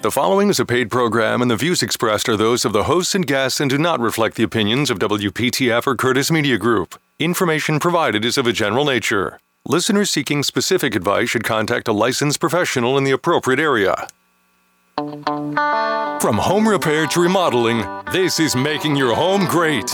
The following is a paid program, and the views expressed are those of the hosts and guests and do not reflect the opinions of WPTF or Curtis Media Group. Information provided is of a general nature. Listeners seeking specific advice should contact a licensed professional in the appropriate area. From home repair to remodeling, this is making your home great.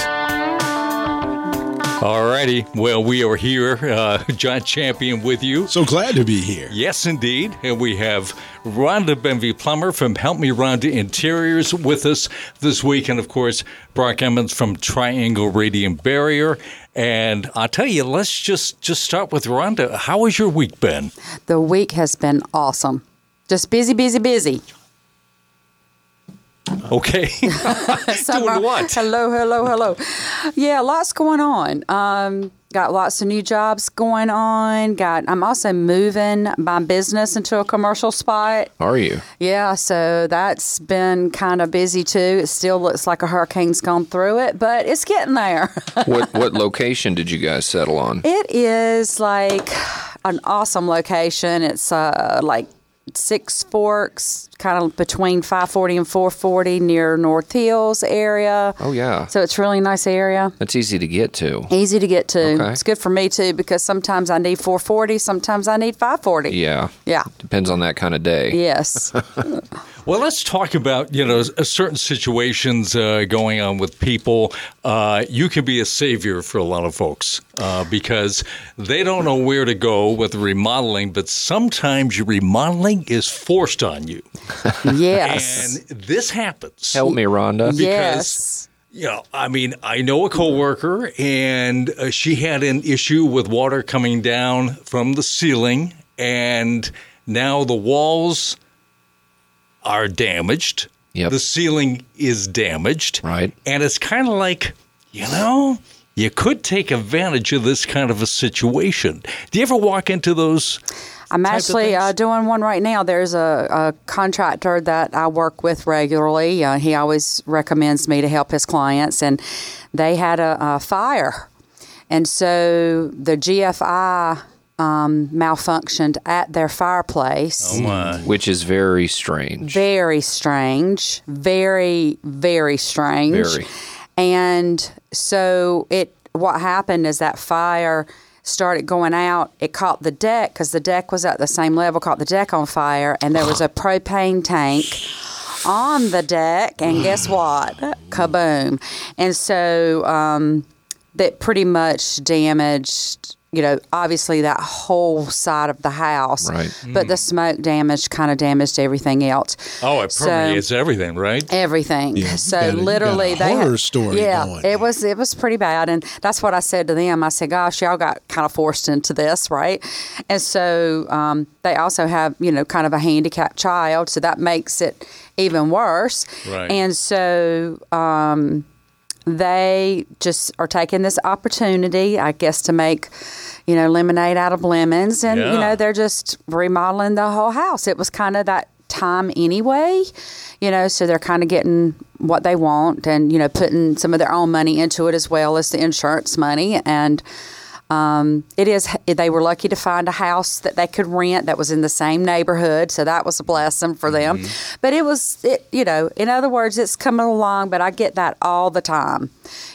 Alrighty, well, we are here, uh, Jon Champion with you. So glad to be here. Yes, indeed. And we have Rhonda Benvie Plummer from Help Me Rhonda Interiors with us this week. And of course, Brock Emmons from Triangle Radiant Barrier. And I'll tell you, let's just, just start with Rhonda. How has your week been? The week has been awesome. Just busy, busy, busy. Okay. Doing what? Hello, hello, hello. Yeah, lots going on. Um, got lots of new jobs going on. Got. I'm also moving my business into a commercial spot. Are you? Yeah, so that's been kind of busy too. It still looks like a hurricane's gone through it, but it's getting there. what what location did you guys settle on? it is like an awesome location. It's uh, like Six Forks, kind of between 540 and 440 near North Hills area. Oh yeah. So it's really nice area. That's easy to get to. Easy to get to. Okay. It's good for me too because sometimes I need 440, sometimes I need 540. Yeah. Yeah. Depends on that kind of day. Yes. Well, let's talk about you know s- certain situations uh, going on with people. Uh, you can be a savior for a lot of folks uh, because they don't know where to go with remodeling, but sometimes your remodeling is forced on you, yes. and this happens. Help me, Rhonda. because yes. you know, I mean, I know a coworker, and uh, she had an issue with water coming down from the ceiling, and now the walls are damaged. Yep. The ceiling is damaged. Right. And it's kind of like, you know, you could take advantage of this kind of a situation. Do you ever walk into those? I'm actually uh, doing one right now. There's a, a contractor that I work with regularly. Uh, he always recommends me to help his clients, and they had a, a fire. And so the GFI um, malfunctioned at their fireplace. Oh my! Which is very strange. Very strange. Very, very strange. Very. And so it what happened is that fire started going out. It caught the deck because the deck was at the same level, caught the deck on fire, and there was a propane tank on the deck. And guess what? Kaboom. And so um, that pretty much damaged. You know, obviously that whole side of the house, Right. But the smoke damage kind of damaged everything else. Oh, it So- permeates everything, right? everything. Yeah, so got a- you got a literally, they horror had, story Yeah, going. it was it was pretty bad, and that's what I said to them. I said, "Gosh, y'all got kind of forced into this, right?" And so um, they also have you know kind of a handicapped child, so that makes it even worse. Right. And so. Um, they just are taking this opportunity, I guess, to make, you know, lemonade out of lemons. And, Yeah. you know, they're just remodeling the whole house. It was kind of that time anyway, you know, so they're kind of getting what they want and, you know, putting some of their own money into it as well as the insurance money. And, um, it is. They were lucky to find a house that they could rent that was in the same neighborhood, so that was a blessing for them. But it was, it, you know, in other words, it's coming along. But I get that all the time,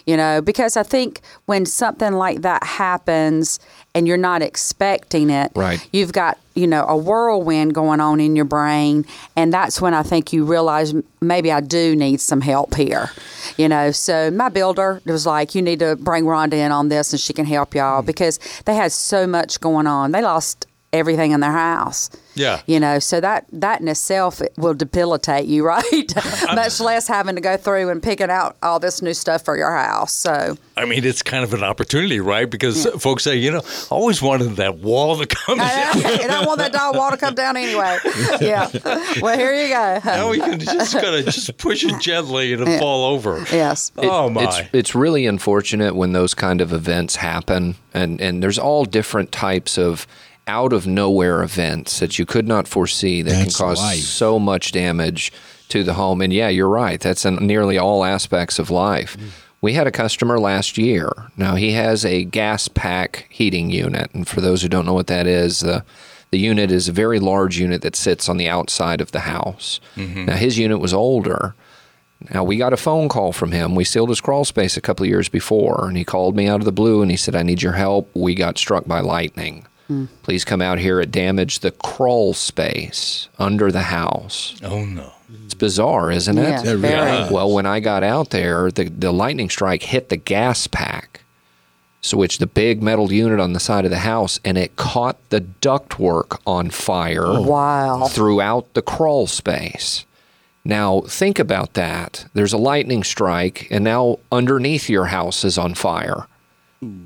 you know, because I think when something like that happens and you're not expecting it, Right. You've got you know a whirlwind going on in your brain, and that's when I think you realize maybe I do need some help here, you know. So my builder was like, "You need to bring Rhonda in on this, and she can help y'all mm-hmm. because they had so much going on. They lost everything in their house." Yeah. You know, so that that in itself will debilitate you, right? Much less having to go through and picking out all this new stuff for your house. So I mean, it's kind of an opportunity, right? Because folks say, you know, I always wanted that wall to come down. I don't want that dog wall to come down anyway. Yeah. Well, here you go. Now we can just kind of just push it gently and it'll fall over. Yes. Oh, it- oh my! It's it's really unfortunate when those kind of events happen, and and there's all different types of out of nowhere events that you could not foresee that That's can cause life. so much damage to the home. And yeah, you're right. That's in nearly all aspects of life. Mm. We had a customer last year. Now he has a gas pack heating unit, and for those who don't know what that is, the The unit is a very large unit that sits on the outside of the house. Mm-hmm. Now, his unit was older. Now, we got a phone call from him. We sealed his crawl space a couple of years before, and he called me out of the blue and he said, I need your help. We got struck by lightning. Please come out here. It damaged the crawl space under the house. Oh no. It's bizarre, isn't it? Yeah, It really Well, when I got out there, the, the lightning strike hit the gas pack, so which the big metal unit on the side of the house, and it caught the ductwork on fire oh. Wow. throughout the crawl space. Now, think about that. There's a lightning strike, and now underneath your house is on fire.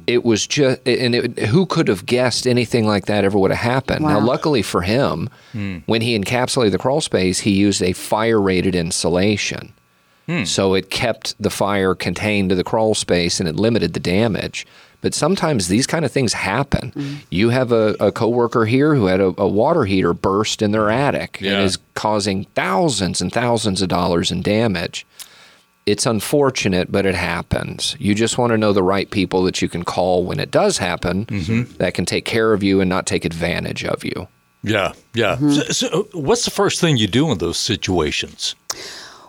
It was just, and it, who could have guessed anything like that ever would have happened? Now, luckily for him, hmm. when he encapsulated the crawl space, he used a fire rated insulation. Hmm. So it kept the fire contained to the crawl space and it limited the damage. But sometimes these kind of things happen. Mm-hmm. You have a, a coworker here who had a, a water heater burst in their attic Yeah. and is causing thousands and thousands of dollars in damage. It's unfortunate, but it happens. You just want to know the right people that you can call when it does happen that can take care of you and not take advantage of you. Yeah, yeah. Mm-hmm. So, so what's the first thing you do in those situations?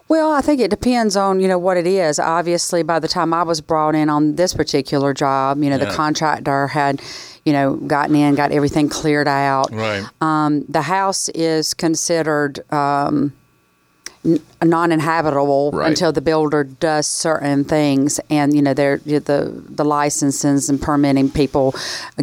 Well, I think it depends on you know what it is. Obviously, by the time I was brought in on this particular job, you know the contractor had, you know, gotten in, got everything cleared out. Right. Um, the house is considered um, n- non-inhabitable Right. until the builder does certain things, and you know they're the the licenses and permitting people,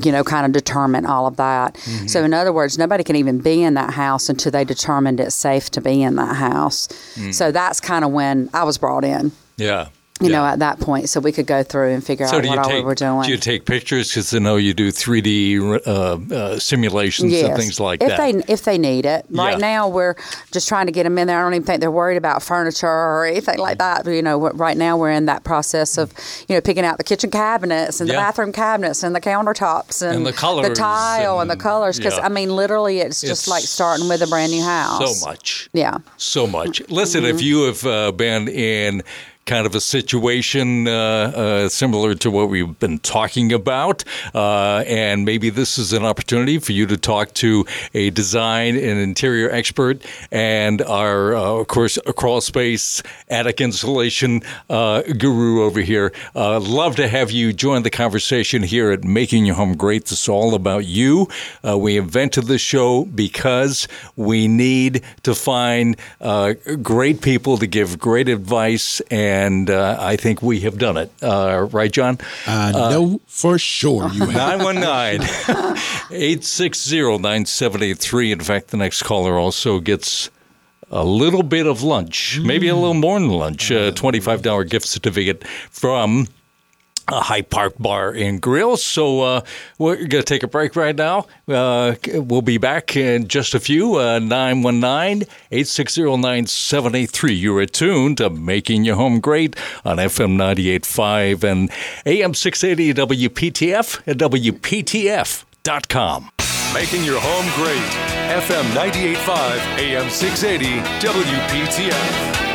you know, kind of determine all of that. Mm-hmm. So, in other words, nobody can even be in that house until they determined it's safe to be in that house. Mm. So that's kind of when I was brought in. Yeah. You yeah. know, at that point, so we could go through and figure So out what you all we were doing. do you take pictures because I know you do 3D uh, uh, simulations and things like if that. they if they need it. Right Yeah. now, we're just trying to get them in there. I don't even think they're worried about furniture or anything like that. You know, right now we're in that process of you know picking out the kitchen cabinets and the Yeah. bathroom cabinets and the countertops and, And the colors tile and, the colors. Because. I mean, literally, it's just It's like starting with a brand new house. So much. Yeah. So much. Listen, Mm-hmm. if you have uh, been in kind of a situation uh, uh, similar to what we've been talking about, uh, and maybe this is an opportunity for you to talk to a design and interior expert and our, uh, of course, crawl space attic insulation uh, guru over here. Uh, love to have you join the conversation here at Making Your Home Great. This is all about you. We invented this show because we need to find great people to give great advice, and uh, I think we have done it. Uh, right, Jon? I know for sure you have. 919 860 9783. In fact, the next caller also gets a little bit of lunch, maybe a little more than lunch, a $25 gift certificate from A high Park Bar and Grill. So uh, we're going to take a break right now. Uh, we'll be back in just a few. Uh, 919 860 9783. You're attuned to Making Your Home Great on FM 98.5 and AM 680 WPTF at WPTF.com. Making your home great. FM 98.5, AM 680, WPTF.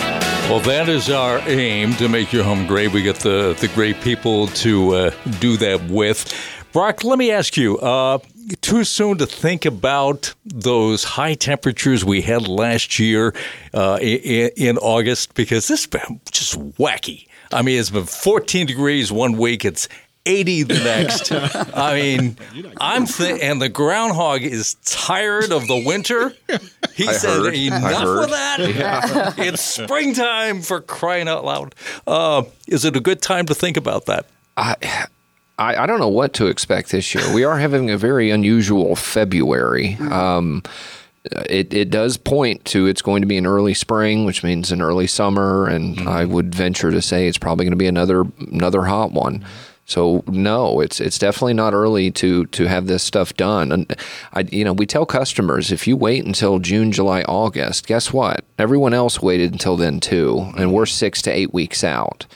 Well, that is our aim to make your home great. We get the, the great people to uh, do that with. Brock, let me ask you uh, too soon to think about those high temperatures we had last year uh, in, in August? Because this has been just wacky. I mean, it's been 14 degrees one week, it's 80 the next. I mean, I'm th- and the groundhog is tired of the winter. He I said, heard. "Enough of that! it's springtime for crying out loud." Uh, is it a good time to think about that? I, I don't know what to expect this year. We are having a very unusual February. Um, it, it does point to it's going to be an early spring, which means an early summer, and I would venture to say it's probably going to be another another hot one. So no, it's it's definitely not early to to have this stuff done. And I, you know, we tell customers if you wait until June, July, August, guess what? Everyone else waited until then too, and we're six to eight weeks out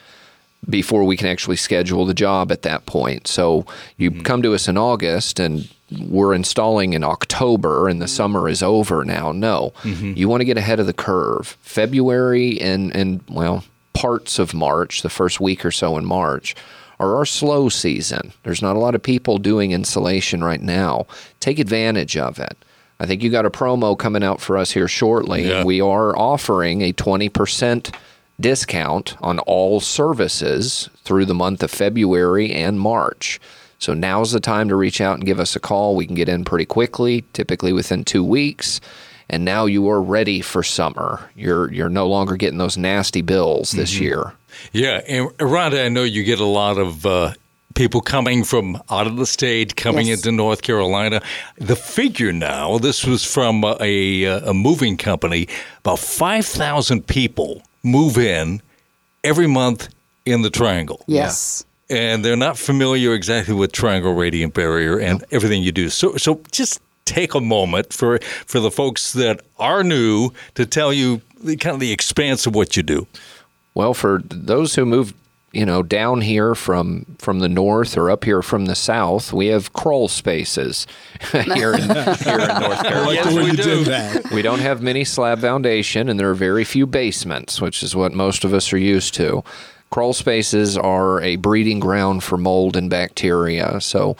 before we can actually schedule the job at that point. So you mm-hmm. come to us in August and we're installing in October and the summer is over now. No, mm-hmm. you want to get ahead of the curve. February and, and, well, parts of March, the first week or so in March, are our slow season. There's not a lot of people doing insulation right now. Take advantage of it. I think you got a promo coming out for us here shortly. Yeah. We are offering a 20% discount on all services through the month of February and March. So now's the time to reach out and give us a call. We can get in pretty quickly, typically within two weeks. And now you are ready for summer. You're you're no longer getting those nasty bills this mm-hmm. year. Yeah, and Rhonda, I know you get a lot of uh, people coming from out of the state coming Yes. into North Carolina. The figure now, this was from a, a moving company, about 5,000 people move in every month in the Triangle. Yes. And they're not familiar exactly with Triangle Radiant Barrier and everything you do. So, so just take a moment for, for the folks that are new to tell you the, kind of the expanse of what you do. Well, for those who moved, you know, down here from from the north or up here from the south, we have crawl spaces here in, here in North Carolina. Yes, we you do. that. We don't have many slab foundation, and there are very few basements, which is what most of us are used to. Crawl spaces are a breeding ground for mold and bacteria. So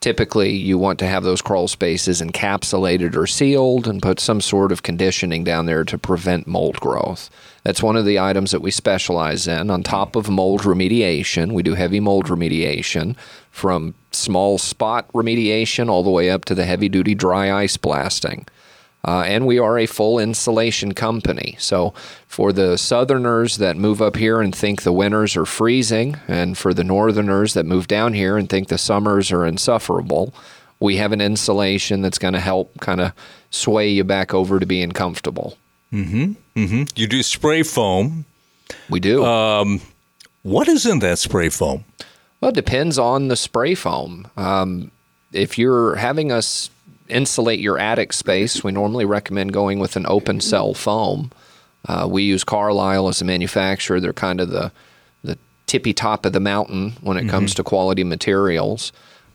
typically, you want to have those crawl spaces encapsulated or sealed and put some sort of conditioning down there to prevent mold growth. That's one of the items that we specialize in. On top of mold remediation, we do heavy mold remediation from small spot remediation all the way up to the heavy duty dry ice blasting. Uh, and we are a full insulation company. So, for the southerners that move up here and think the winters are freezing, and for the northerners that move down here and think the summers are insufferable, we have an insulation that's going to help kind of sway you back over to being comfortable. You do spray foam. We do. What is in that spray foam? Well, it depends on the spray foam. Um, if you're having us insulate your attic space, we normally recommend going with an open cell foam. Uh, we use Carlisle as a manufacturer. They're kind of the the tippy top of the mountain when it comes to quality materials.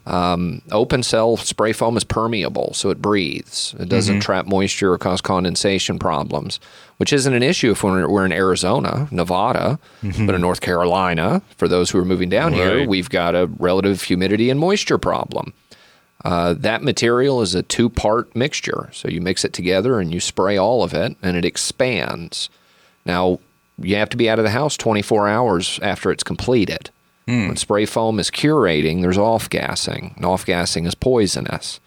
Um, open cell spray foam is permeable, so it breathes. It doesn't trap moisture or cause condensation problems, which isn't an issue if we're, we're in Arizona, Nevada, but in North Carolina, for those who are moving down here, we've got a relative humidity and moisture problem. Uh, that material is a two part mixture. So you mix it together and you spray all of it and it expands. Now, you have to be out of the house 24 hours after it's completed. Hmm. When spray foam is curating, there's off gassing, and off gassing is poisonous.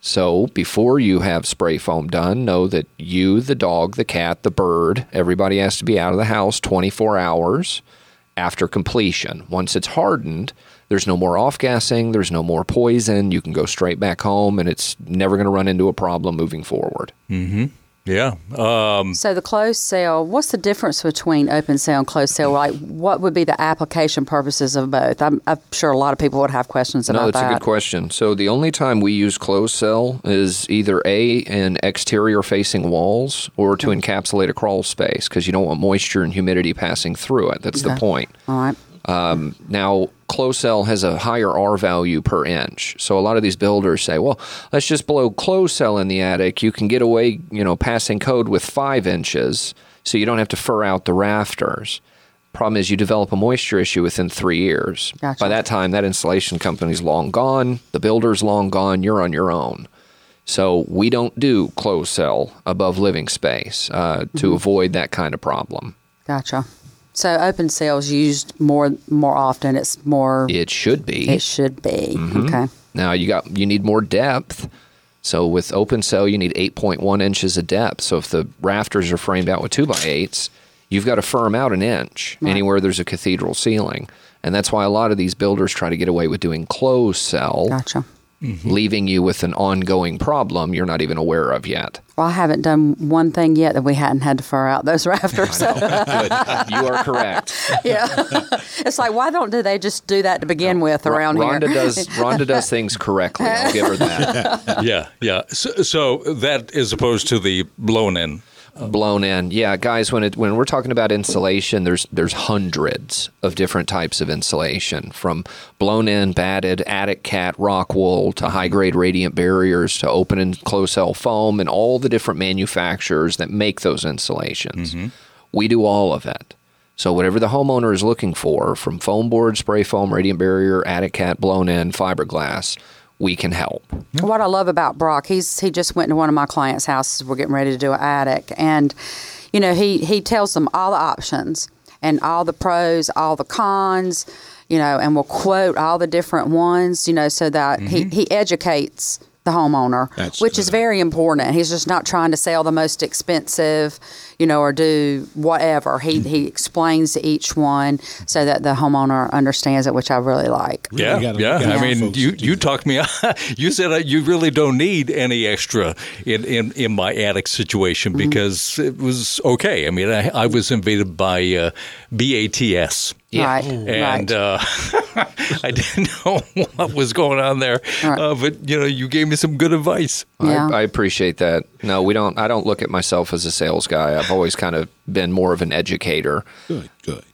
So before you have spray foam done, know that you, the dog, the cat, the bird, everybody has to be out of the house 24 hours after completion. Once it's hardened, there's no more off gassing, there's no more poison. You can go straight back home, and it's never going to run into a problem moving forward. Mm-hmm. Yeah. Um, So the closed cell, what's the difference between open cell and closed cell? Like, what would be the application purposes of both? I'm, I'm sure a lot of people would have questions No, that's that. a good question. So the only time we use closed cell is either a in exterior facing walls or to encapsulate a crawl space because you don't want moisture and humidity passing through it. That's the point. All right. Now, closed cell has a higher R value per inch. So a lot of these builders say, well, let's just blow closed cell in the attic. You can get away, you know, passing code with five inches, so you don't have to fur out the rafters. Problem is, you develop a moisture issue within three years. Gotcha. By that time, that installation company's long gone, the builder's long gone, you're on your own. So we don't do closed cell above living space uh, to avoid that kind of problem. Gotcha. So open cell is used more more often. It's more. It should be. It should be. Mm-hmm. Okay. Now you got you need more depth. So with open cell, you need 8.1 inches of depth. So if the rafters are framed out with two by eights, you've got to firm out an inch anywhere there's a cathedral ceiling, and that's why a lot of these builders try to get away with doing closed cell, Gotcha. Mm-hmm. leaving you with an ongoing problem you're not even aware of yet. Well, I haven't done one thing yet that we hadn't had to fur out those rafters. Good, you are correct. yeah. it's like, why don't do they just do that to begin with around Rhonda here? does Rhonda does things correctly. I'll give her that. yeah, yeah. So, so that is opposed to the blown in. Blown in. Yeah, guys, when it when we're talking about insulation, there's there's hundreds of different types of insulation, from blown in, batted, attic cat, rock wool to high grade radiant barriers to open and close cell foam, and all the different manufacturers that make those insulations. Mm-hmm. We do all of it. So whatever the homeowner is looking for, from foam board, spray foam, radiant barrier, attic cat, blown in, fiberglass, we can help. What I love about Brock, he's he just went to one of my clients' houses. We're getting ready to do an attic, and you know he he tells them all the options and all the pros, all the cons, you know, and will quote all the different ones, you know, so that he mm-hmm. he educates the homeowner, That's which is very important. He's just not trying to sell the most expensive, you know, or do whatever. He he explains each one so that the homeowner understands it, which I really like. Really Yeah, gotta- yeah. gotta I mean, you you talked me. you said uh, you really don't need any extra in in, in my attic situation Mm-hmm. because it was okay. I mean, I, I was invaded by uh, BATS. Yeah. Right, And right. uh, I didn't know what was going on there, Right. uh, but you know, you gave me some good advice. Yeah. I, I appreciate that. No, we don't. I don't look at myself as a sales guy. I've always kind of been more of an educator. Good, good.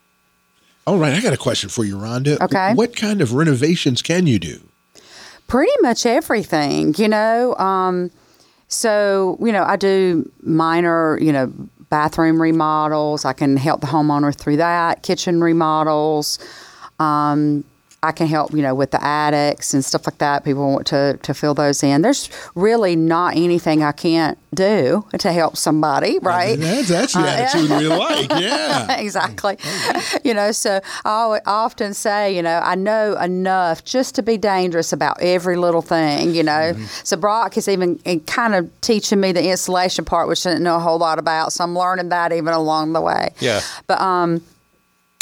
All right, I got a question for you, Rhonda. Okay. What kind of renovations can you do? pretty much everything, you know. Um, so, you know, I do minor, you know, bathroom remodels. I can help the homeowner through that, kitchen remodels. Um, I can help, you know, with the attics and stuff like that. People want to, to fill those in. There's really not anything I can't do to help somebody, right? That's, that's the Uh, attitude we like. Yeah. exactly. You know, so I often say, you know, I know enough just to be dangerous about every little thing, you know. So Brock is even kind of teaching me the installation part, which I didn't know a whole lot about. So I'm learning that even along the way. Yeah. But um,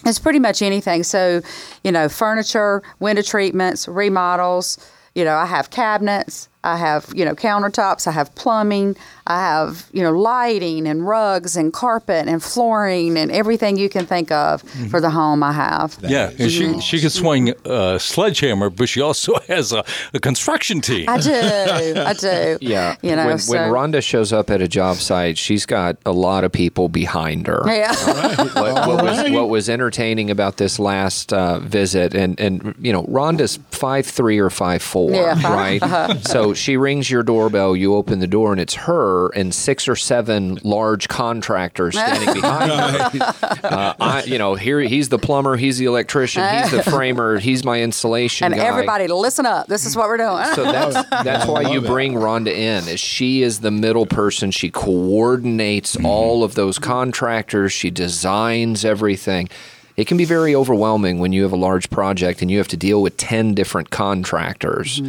it's pretty much anything. So, you know, furniture, window treatments, remodels. You know, I have cabinets. I have, you know, countertops. I have plumbing. I have, you know, lighting and rugs and carpet and flooring and everything you can think of for the home I have. yeah, and she she can swing a sledgehammer, but she also has a, a construction team. I do. I do. Yeah. You know, when, so, when Rhonda shows up at a job site, she's got a lot of people behind her. Yeah. what, what was what was entertaining about this last uh, visit, and and you know, Rhonda's five three or five four, Yeah. Uh-huh. right? So she rings your doorbell, you open the door, and it's her and six or seven large contractors standing behind her. Uh, I, you know, here he's the plumber, he's the electrician, he's the framer, he's my insulation and guy. everybody, listen up. This is what we're doing. So that's that's why you love it. bring Rhonda in. Is she is the middle person. She coordinates all of those contractors. She designs everything. It can be very overwhelming when you have a large project and you have to deal with ten different contractors.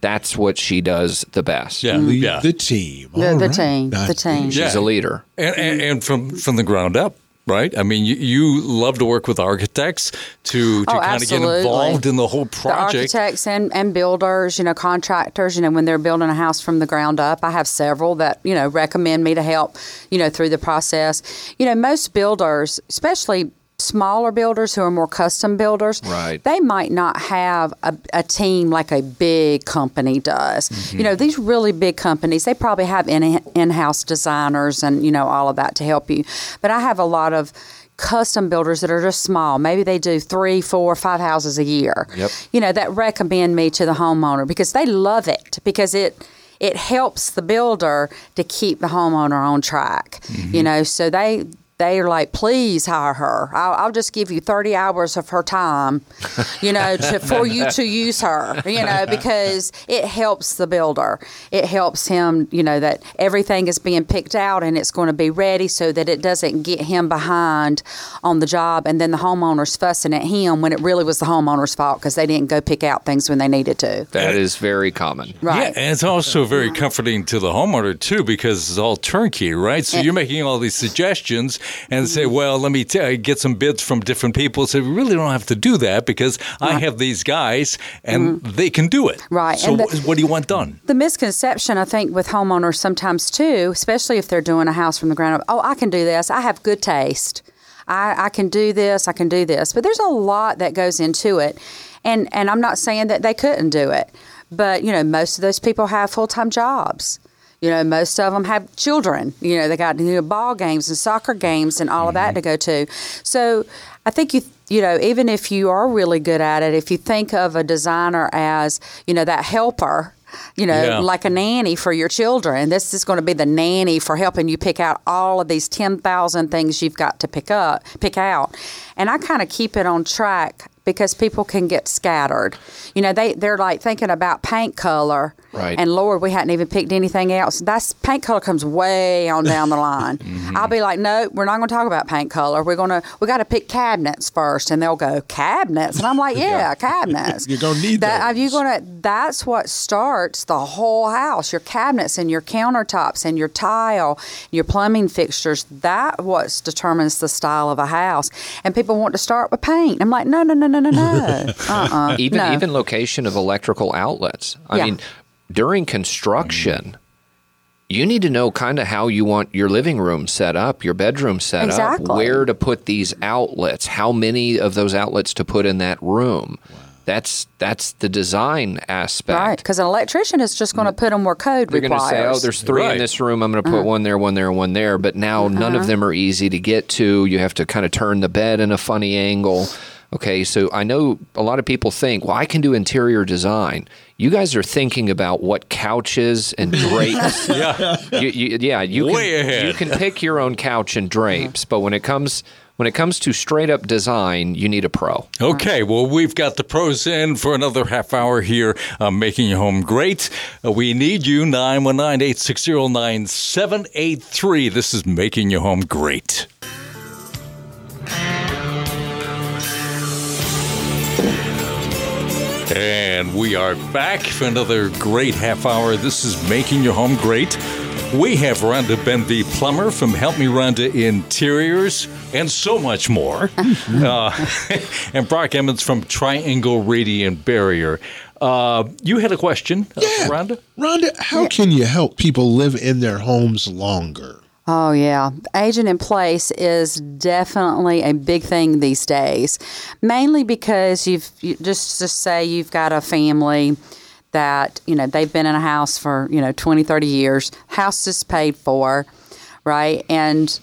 That's what she does the best. yeah, Lead yeah. the team. The- the right. team, the team. She's Yeah. a leader. and, and, and from from the ground up, right? I mean, you, you love to work with architects to to Oh, kind of get involved in the whole the project. architects and, and builders, you know, contractors, you know, when they're building a house from the ground up, I have several that, you know, recommend me to help, you know, through the process. You know, most builders, especially smaller builders who are more custom builders, Right. they might not have a, a team like a big company does. Mm-hmm. You know, these really big companies, they probably have in, in-house designers and, you know, all of that to help you. But I have a lot of custom builders that are just small. Maybe they do three, four, five houses a year. Yep. You know, that recommend me to the homeowner because they love it because it it helps the builder to keep the homeowner on track. Mm-hmm. You know, so they they are like, please hire her. I'll, I'll just give you 30 hours of her time, you know, to, for you to use her, you know, because it helps the builder. It helps him, you know, that everything is being picked out and it's going to be ready so that it doesn't get him behind on the job and then the homeowner's fussing at him when it really was the homeowner's fault because they didn't go pick out things when they needed to. That is very common. Right. Yeah, and it's also very comforting to the homeowner too because it's all turnkey, right? So you're making all these suggestions and say, Mm-hmm. "Well, let me t- get some bids from different people." So we really don't have to do that because I have these guys and they can do it. Right, So the- what, what do you want done? the misconception I think with homeowners sometimes too, especially if they're doing a house from the ground up. Oh, I can do this. I have good taste. I, I can do this. I can do this. But there's a lot that goes into it, and and I'm not saying that they couldn't do it, but you know most of those people have full time jobs. You know, most of them have children. You know, they got you know, ball games and soccer games and all of that mm-hmm. to go to. So I think you you know even if you are really good at it, if you think of a designer as you know that helper, you know, Yeah. like a nanny for your children. This is going to be the nanny for helping you pick out all of these ten thousand things you've got to pick up, pick out. And I kind of keep it on track because people can get scattered. You know, they they're like thinking about paint color, Right. And Lord, we hadn't even picked anything else. That's paint color comes way on down the line. Mm-hmm. I'll be like, no, we're not going to talk about paint color. We're gonna we got to pick cabinets first, and they'll go cabinets, and I'm like, yeah, cabinets. You're gonna need that. Are you gonna? That's what starts the whole house. Your cabinets and your countertops and your tile, your plumbing fixtures. That what determines the style of a house. And people want to start with paint. I'm like, no, no, no, no, no, no. uh-uh. even no. even location of electrical outlets. I Yeah. mean, during construction, you need to know kind of how you want your living room set up, your bedroom set up, where to put these outlets, how many of those outlets to put in that room. That's that's the design aspect. Right, because an electrician is just going to put them where code They're going to requires. say, "Oh, there's three in this room. I'm going to Uh-huh. put one there, one there, one there." But now none of them are easy to get to. You have to kind of turn the bed in a funny angle. Okay, so I know a lot of people think, "Well, I can do interior design." You guys are thinking about what couches and drapes. Yeah. you, you, yeah, you Way can ahead. you can pick your own couch and drapes, but when it comes when it comes to straight up design, you need a pro. Okay, well, we've got the pros in for another half hour here, uh, making your home great. Uh, we need you, 919 860 9783. This is Making Your Home Great. And we are back for another great half hour. This is Making Your Home Great. We have Rhonda Benvie Plummer from Help Me Rhonda Interiors and so much more. uh, and Brock Emmons from Triangle Radiant Barrier. Uh, you had a question, uh, Yeah. Rhonda? Rhonda, how can you help people live in their homes longer? Oh yeah, Aging in place is definitely a big thing these days. Mainly because you've you, just just say you've got a family that you know they've been in a house for you know 20 30 years house is paid for right and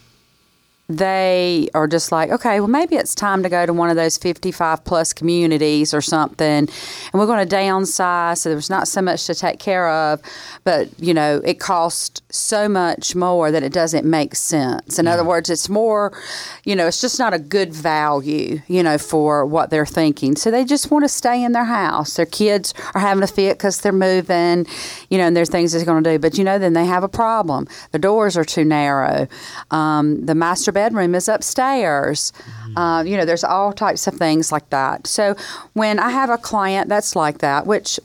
they are just like, okay, well, maybe it's time to go to one of those 55 plus communities or something. And we're going to downsize so there's not so much to take care of. But, you know, it costs so much more that it doesn't make sense. In other words, it's more, you know, it's just not a good value, you know, for what they're thinking. So they just want to stay in their house. Their kids are having a fit because they're moving, you know, and there's things they're going to do. But, you know, then they have a problem. The doors are too narrow. Um, the master bedroom is upstairs. Uh, you know, there's all types of things like that. So when I have a client that's like that, which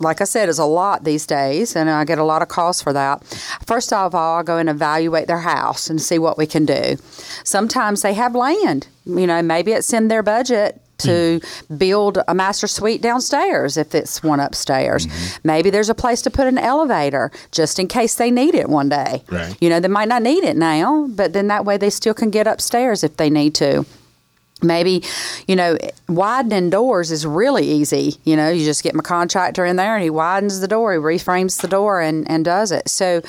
like I said, is a lot these days, and I get a lot of calls for that. First of all, I go and evaluate their house and see what we can do. Sometimes they have land. You know, maybe it's in their budget to build a master suite downstairs if it's one upstairs. Maybe there's a place to put an elevator just in case they need it one day. Right. You know, they might not need it now, but then that way they still can get upstairs if they need to maybe you know widening doors is really easy you know you just get my contractor in there and he widens the door he reframes the door and, and does it so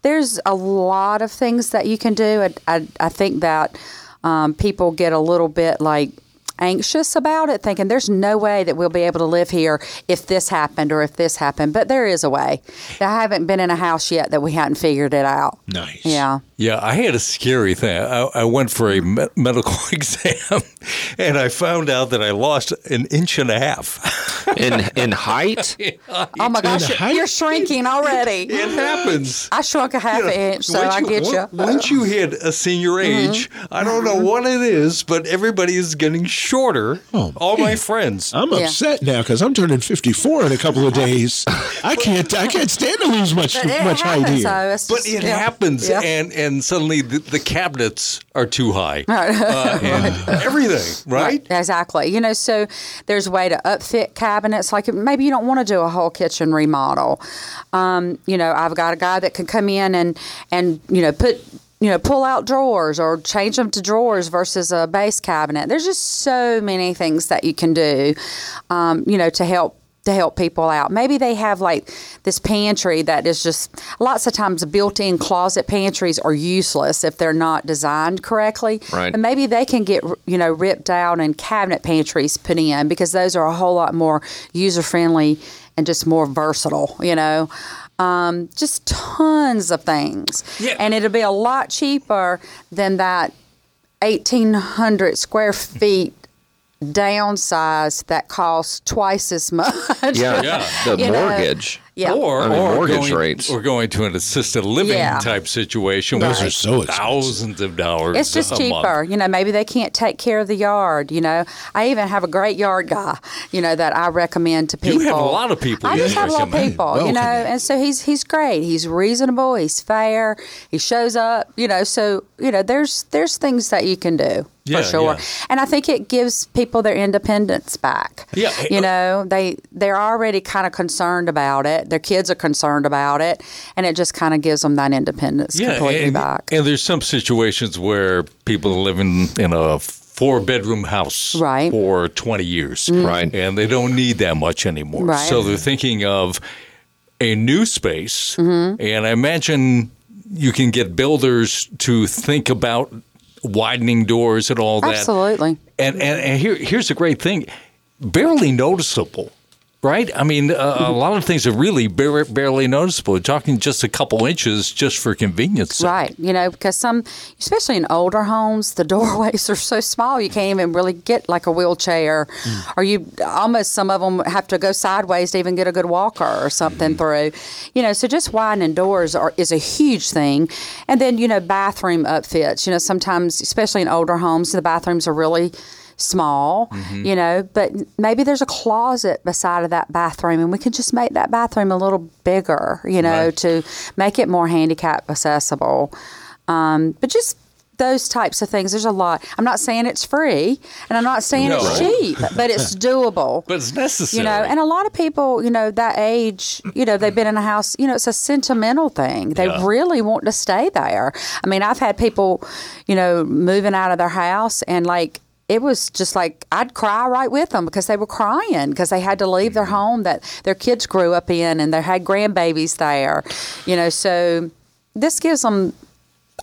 there's a lot of things that you can do i, I, I think that um, people get a little bit like anxious about it thinking there's no way that we'll be able to live here if this happened or if this happened but there is a way i haven't been in a house yet that we hadn't figured it out Nice. yeah Yeah, I had a scary thing. I, I went for a me- medical exam, and I found out that I lost an inch and a half. In in height, oh my gosh you're, height? you're shrinking already It happens. I shrunk a half You know, an inch, so once I get you. Once you hit a senior Mm-hmm. age, I don't know what it is, but everybody is getting shorter. Oh, All my friends. I'm Yeah. upset now because I'm turning 54 in a couple of days. I can't. I can't stand to lose much But it much height happens, here. though. It's But just- it yeah. happens, Yeah. and and suddenly the, the cabinets are too high, uh, and everything, right? Exactly. You know, so there's a way to upfit cabinets. Like maybe you don't want to do a whole kitchen remodel. Um, you know, I've got a guy that can come in and and you know put you know pull out drawers or change them to drawers versus a base cabinet. There's just so many things that you can do. Um, you know, to help to help people out. Maybe they have like this pantry that is just lots of times built-in closet pantries are useless if they're not designed correctly. Right. And maybe they can get you know ripped out and cabinet pantries put in because those are a whole lot more user friendly and just more versatile. You know. Um, just tons of things, Yeah. and it'll be a lot cheaper than that eighteen hundred square feet downsize that costs twice as much. Yeah, Yeah. the You know, mortgage. Yeah. Or, I mean, or mortgage going, rates. or going to an assisted living Yeah. type situation, Those which are so expensive. thousands of dollars. It's just a cheaper. month. You know, maybe they can't take care of the yard. You know, I even have a great yard guy, you know, that I recommend to people. You people. have a lot of people I you just have a lot of people, Well you know, and so he's he's great. He's reasonable. He's fair. He shows up. You know, so you know, there's there's things that you can do Yeah, for sure, yeah. and I think it gives people their independence back. Yeah. you uh, know, they they're already kind of concerned about it. Their kids are concerned about it, and it just kind of gives them that independence completely and, back. and there's some situations where people are living in a four bedroom house Right. for 20 years. Right. And they don't need that much anymore. Right. So they're thinking of a new space. Mm-hmm. And I imagine you can get builders to think about widening doors and all that. Absolutely. And, and, and here, here's a great thing barely noticeable. Right? I mean, uh, a lot of things are really bar- barely noticeable. We're talking just a couple inches just for convenience. sake. Right, you know, because some, especially in older homes, the doorways are so small you can't even really get like a wheelchair, or you almost some of them have to go sideways to even get a good walker or something through. You know, so just widening doors are, is a huge thing, and then you know bathroom upfits. You know, sometimes especially in older homes, the bathrooms are really small, you know, but maybe there's a closet beside of that bathroom and we can just make that bathroom a little bigger, you know, Right. to make it more handicap accessible. Um, but just those types of things, there's a lot. I'm not saying it's free and I'm not saying it's No. cheap, but it's doable. But it's necessary. you know, and a lot of people, you know, that age, you know, they've been in a house, you know, it's a sentimental thing. They Yeah. really want to stay there. I mean, I've had people, you know, moving out of their house and like, it was just like I'd cry right with them because they were crying because they had to leave their mm-hmm. home that their kids grew up in and they had grandbabies there, you know. So this gives them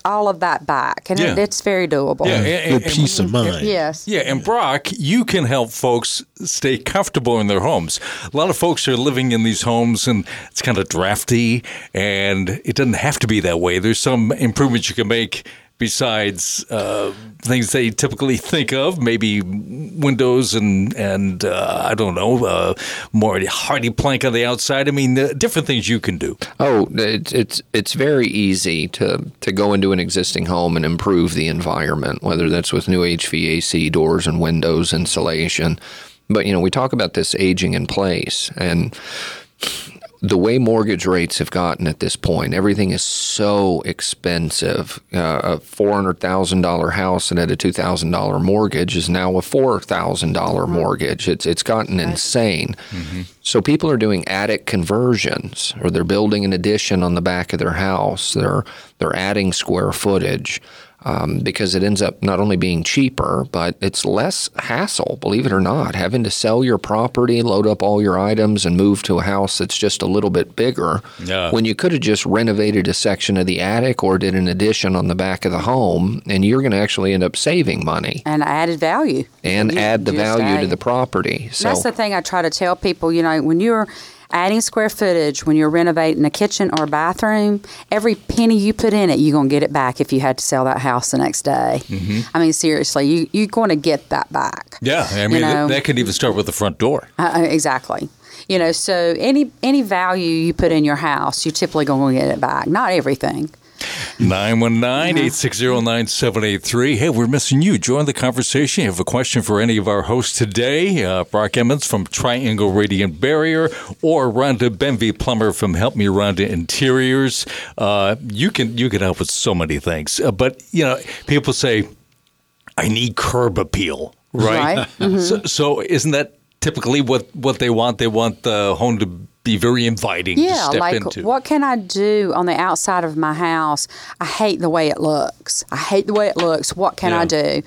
all of that back, and it, it's very doable. Yeah, and- Good and- peace of mind. Yes. Yeah, and Brock, you can help folks stay comfortable in their homes. A lot of folks are living in these homes and it's kind of drafty, and it doesn't have to be that way. There's some improvements you can make besides uh, things they typically think of, maybe windows and and uh, I don't know, uh, more Hardie plank on the outside. I mean, uh, different things you can do. Oh, it's it's it's very easy to to go into an existing home and improve the environment, whether that's with new HVAC doors and windows insulation. But you know, we talk about this aging in place and the way mortgage rates have gotten at this point, everything is so expensive. Uh, a four hundred thousand dollar house and at a two thousand dollar mortgage is now a four thousand dollar mortgage. It's it's gotten insane. So people are doing attic conversions, or they're building an addition on the back of their house. They're they're adding square footage um, because it ends up not only being cheaper, but it's less hassle. Believe it or not, having to sell your property, load up all your items, and move to a house that's just a little bit bigger. Yeah. When you could have just renovated a section of the attic or did an addition on the back of the home, and you're going to actually end up saving money And added value. and You add the just value to the property. And So That's the thing I try to tell people. You know, when you're adding square footage, when you're renovating a kitchen or a bathroom, every penny you put in it, you're gonna get it back if you had to sell that house the next day. I mean, seriously, you you're going to get that back. Yeah, I mean, know. that, that could even start with the front door. Uh, uh, exactly. You know, so any any value you put in your house, you're typically going to get it back. Not everything. 919-860-9783. Hey, we're missing you. Join the conversation. You have a question for any of our hosts today. Uh, Brock Emmons from Triangle Radiant Barrier or Rhonda Benvie Plummer from Help Me Rhonda Interiors. Uh, you can you can help with so many things. Uh, but, you know, people say, I need curb appeal, right? Right. Mm-hmm. So, so isn't that typically what, what they want? They want the home to be very inviting to Yeah, step like into. what can I do on the outside of my house? I hate the way it looks. I hate the way it looks. What can I do?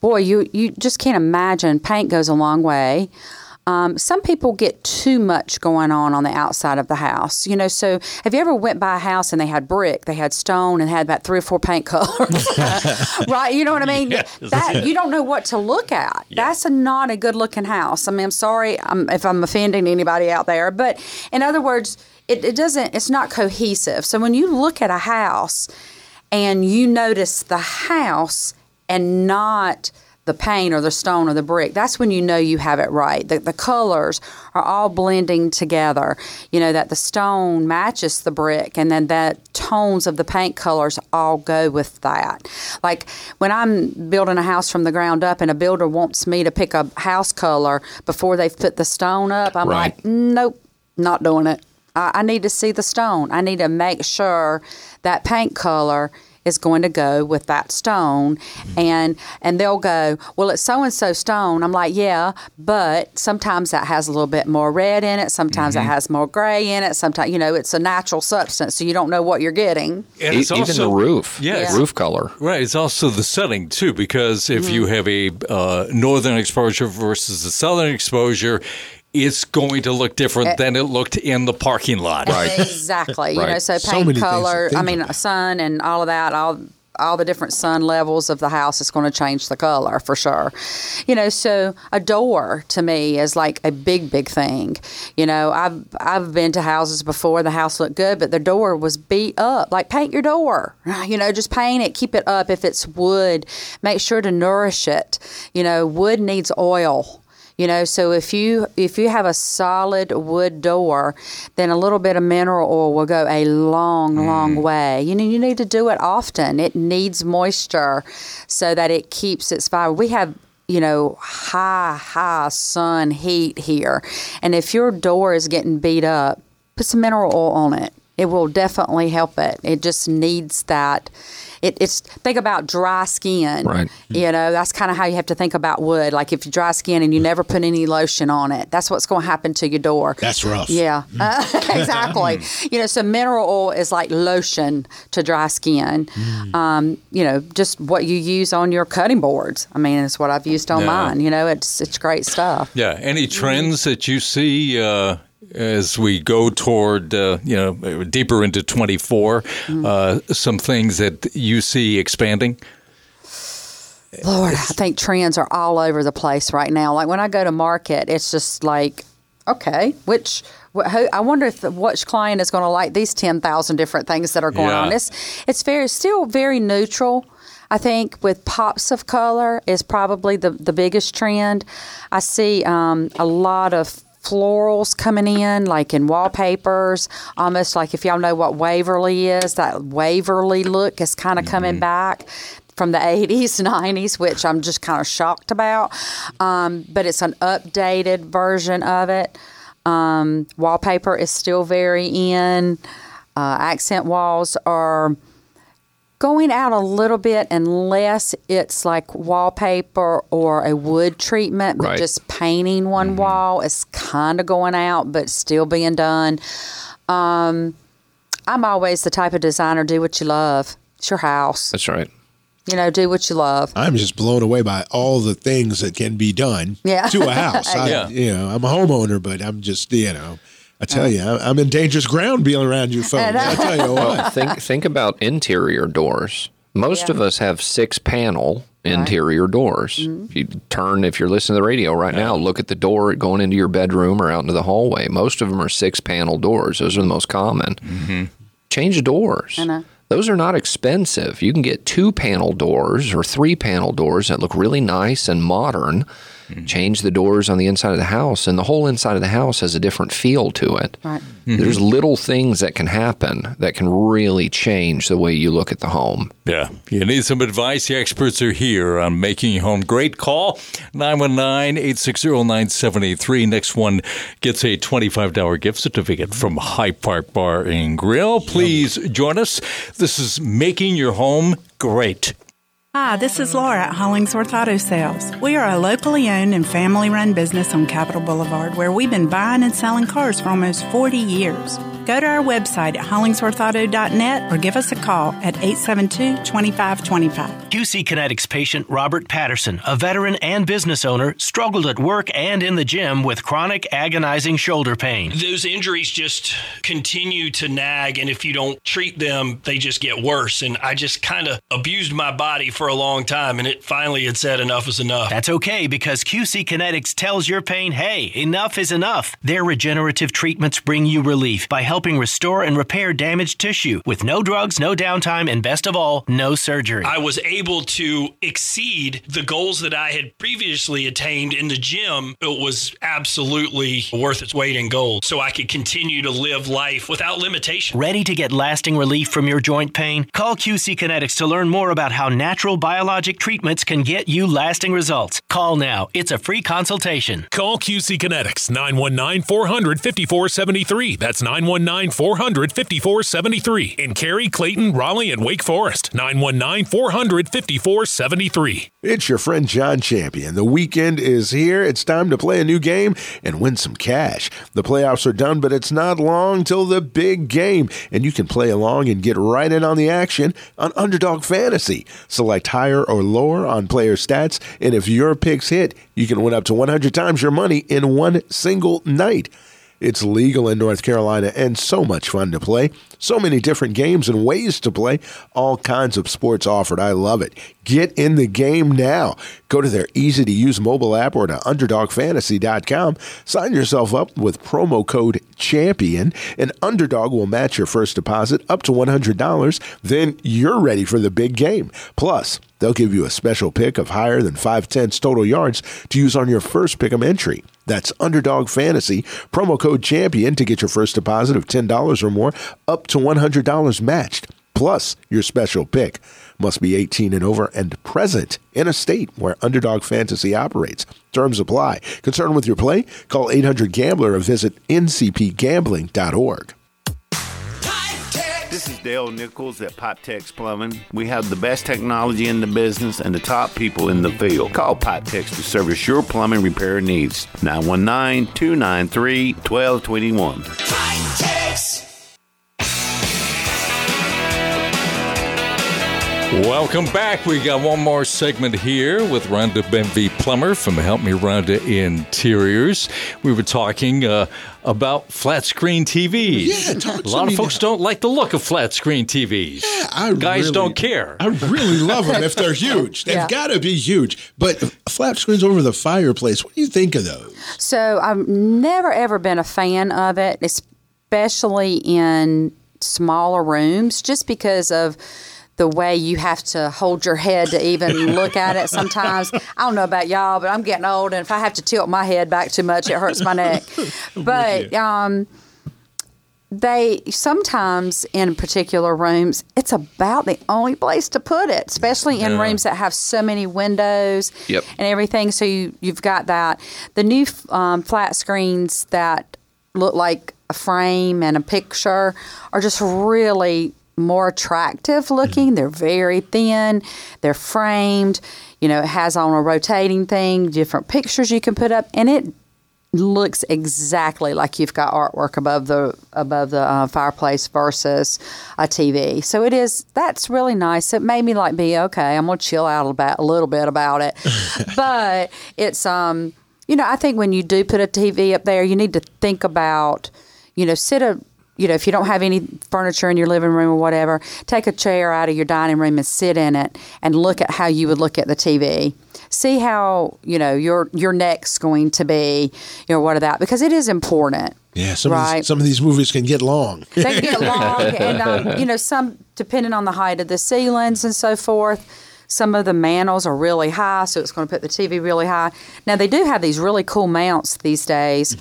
Boy, you you just can't imagine. Paint goes a long way. Um, some people get too much going on on the outside of the house, you know. So, have you ever went by a house and they had brick, they had stone, and had about three or four paint colors, right? You know what I mean? That you don't know what to look at. That's a not a good looking house. I mean, I'm sorry um, if I'm offending anybody out there, but in other words, it, it doesn't. It's not cohesive. So when you look at a house and you notice the house and not the paint or the stone or the brick, that's when you know you have it right. The, the colors are all blending together. You know, that the stone matches the brick and then that tones of the paint colors all go with that. Like when I'm building a house from the ground up and a builder wants me to pick a house color before they've put the stone up, I'm Right. like, nope, not doing it. I, I need to see the stone. I need to make sure that paint color is going to go with that stone. And and they'll go well it's so and so stone. I'm like yeah but sometimes that has a little bit more red in it. Sometimes it has more gray in it. Sometimes you know it's a natural substance so you don't know what you're getting. And E- it's even the roof, Yeah, the roof color. Right. It's also the setting too, because if you Mm-hmm. have a uh, northern exposure versus a southern exposure, it's going to look different eh. than it looked in the parking lot. Right. Exactly. You know, so So paint many things to color. I mean, about. sun and all of that. All all the different sun levels of the house is going to change the color for sure. You know, so a door to me is like a big, big thing. You know, I've I've been to houses before. The house looked good, but the door was beat up. Like paint your door. You know, just paint it. Keep it up. If it's wood, make sure to nourish it. You know, wood needs oil. You know, so if you if you have a solid wood door, then a little bit of mineral oil will go a long, long mm. way. You know, you need to do it often. It needs moisture so that it keeps its fiber. We have you know, high, high sun heat here. And if your door is getting beat up, put some mineral oil on it. It will definitely help it. It just needs that. It, it's think about dry skin. Right. You know, that's kind of how you have to think about wood. Like if you dry skin and you never put any lotion on it, that's what's going to happen to your door. That's rough. Yeah, Uh, exactly. you know, so mineral oil is like lotion to dry skin. Um, you know, just what you use on your cutting boards. I mean, it's what I've used on Yeah. mine. You know, it's it's great stuff. Yeah. Any trends that you see uh, as we go toward, uh, you know, deeper into 24? Uh, some things that you see expanding? Lord, I think trends are all over the place right now. Like when I go to market, it's just like, okay, which who, I wonder if which client is going to like these ten thousand different things that are going Yeah. on. It's it's very still very neutral. I think with pops of color is probably the the biggest trend. I see um, a lot of florals coming in, like in wallpapers, almost like if y'all know what Waverly is, that Waverly look is kind of coming back from the 80s, 90s, which I'm just kind of shocked about. Um, but it's an updated version of it. Um, wallpaper is still very in. Uh, accent walls are going out a little bit unless it's like wallpaper or a wood treatment, but Right. just painting one wall is kind of going out, but still being done. Um, I'm always the type of designer do what you love. It's your house. That's right. You know, do what you love. I'm just blown away by all the things that can be done Yeah. to a house. I, Yeah. You know, I'm a homeowner, but I'm just, you know, I tell you, I- I'm in dangerous ground being around you folks. I tell you what. think think about interior doors. Most Yeah. of us have six panel interior doors. Mm-hmm. If you turn, if you're listening to the radio right now, look at the door going into your bedroom or out into the hallway. Most of them are six panel doors. Those are the most common. Change doors. I know. Those are not expensive. You can get two panel doors or three panel doors that look really nice and modern. Mm-hmm. Change the doors on the inside of the house, and the whole inside of the house has a different feel to it. Right. Mm-hmm. There's little things that can happen that can really change the way you look at the home. Yeah. You need some advice? The experts are here on making your home great. Call 919 860 9783. Next one gets a $25 gift certificate from High Park Bar and Grill. Please join us. This is Making Your Home Great. Hi, this is Laura at Hollingsworth Auto Sales. We are a locally owned and family run business on Capitol Boulevard where we've been buying and selling cars for almost 40 years. Go to our website at hollingsworthauto.net or give us a call at 872 2525. QC Kinetics patient Robert Patterson, a veteran and business owner, struggled at work and in the gym with chronic agonizing shoulder pain. those injuries just continue to nag and if you don't treat them they just get worse and i just kind of abused my body for a long time and it finally had said enough is enough That's okay because QC Kinetics tells your pain, hey, enough is enough. Their regenerative treatments bring you relief by helping restore and repair damaged tissue with no drugs, no downtime, and best of all, no surgery. I was able to exceed the goals that I had previously attained in the gym. It was absolutely worth its weight in gold. So I could continue to live life without limitation. Ready to get lasting relief from your joint pain? Call QC Kinetics to learn more about how natural biologic treatments can get you lasting results. Call now. It's a free consultation. Call QC Kinetics 919 400 5473. That's 919 400 5473. In Cary, Clayton, Raleigh, and Wake Forest. 919 400 5473. It's your friend Jon Champion. The weekend is here. It's time to play a new game and win some cash. The playoffs are done, but it's not long till the big game, and you can play along and get right in on the action on Underdog Fantasy. Select higher or lower on player stats, and if your picks hit, you can win up to 100 times your money in one single night. It's legal in North Carolina and so much fun to play. So many different games and ways to play. All kinds of sports offered. I love it. Get in the game now. Go to their easy to use mobile app or to underdogfantasy.com. Sign yourself up with promo code CHAMPION, and Underdog will match your first deposit up to $100. Then you're ready for the big game. Plus, They'll give you a special pick of higher than 5 tenths total yards to use on your first pick'em entry. That's Underdog Fantasy, promo code CHAMPION to get your first deposit of $10 or more up to $100 matched, plus your special pick. Must be 18 and over and present in a state where Underdog Fantasy operates. Terms apply. Concerned with your play? Call 800 Gambler or visit ncpgambling.org. This is Dale Nichols at Pipetex Plumbing. We have the best technology in the business and the top people in the field. Call Pipetex to service your plumbing repair needs. 919 293 1221. Welcome back. We got one more segment here with Rhonda Benvie Plummer from Help Me Rhonda Interiors. We were talking uh, about flat screen TVs. Yeah, talk a lot me of folks now. don't like the look of flat screen TVs. Yeah, I Guys really- don't care. I really love them if they're huge. They've Yeah. got to be huge. But flat screens over the fireplace, what do you think of those? So I've never ever been a fan of it, especially in smaller rooms, just because of the way you have to hold your head to even look at it sometimes. I don't know about y'all, but I'm getting old, and if I have to tilt my head back too much, it hurts my neck. But um, they sometimes in particular rooms, it's about the only place to put it, especially in Yeah. rooms that have so many windows Yep. and everything. So you, you've got that. The new um, flat screens that look like a frame and a picture are just really more attractive looking. They're very thin. They're framed. You know, it has on a rotating thing, different pictures you can put up, and it looks exactly like you've got artwork above the above the uh, fireplace versus a TV. So it is that's really nice. It made me like be okay. I'm gonna chill out about a little bit about it, but it's um you know I think when you do put a TV up there, you need to think about you know sit a you know if you don't have any furniture in your living room or whatever, take a chair out of your dining room and sit in it and look at how you would look at the TV see how you know your your neck's going to be, you know, what of that because it is important. Yeah, some, of these, some of these movies can get long. They can get long, and um, you know, some depending on the height of the ceilings and so forth. Some of the mantles are really high, so it's going to put the TV really high. Now they do have these really cool mounts these days.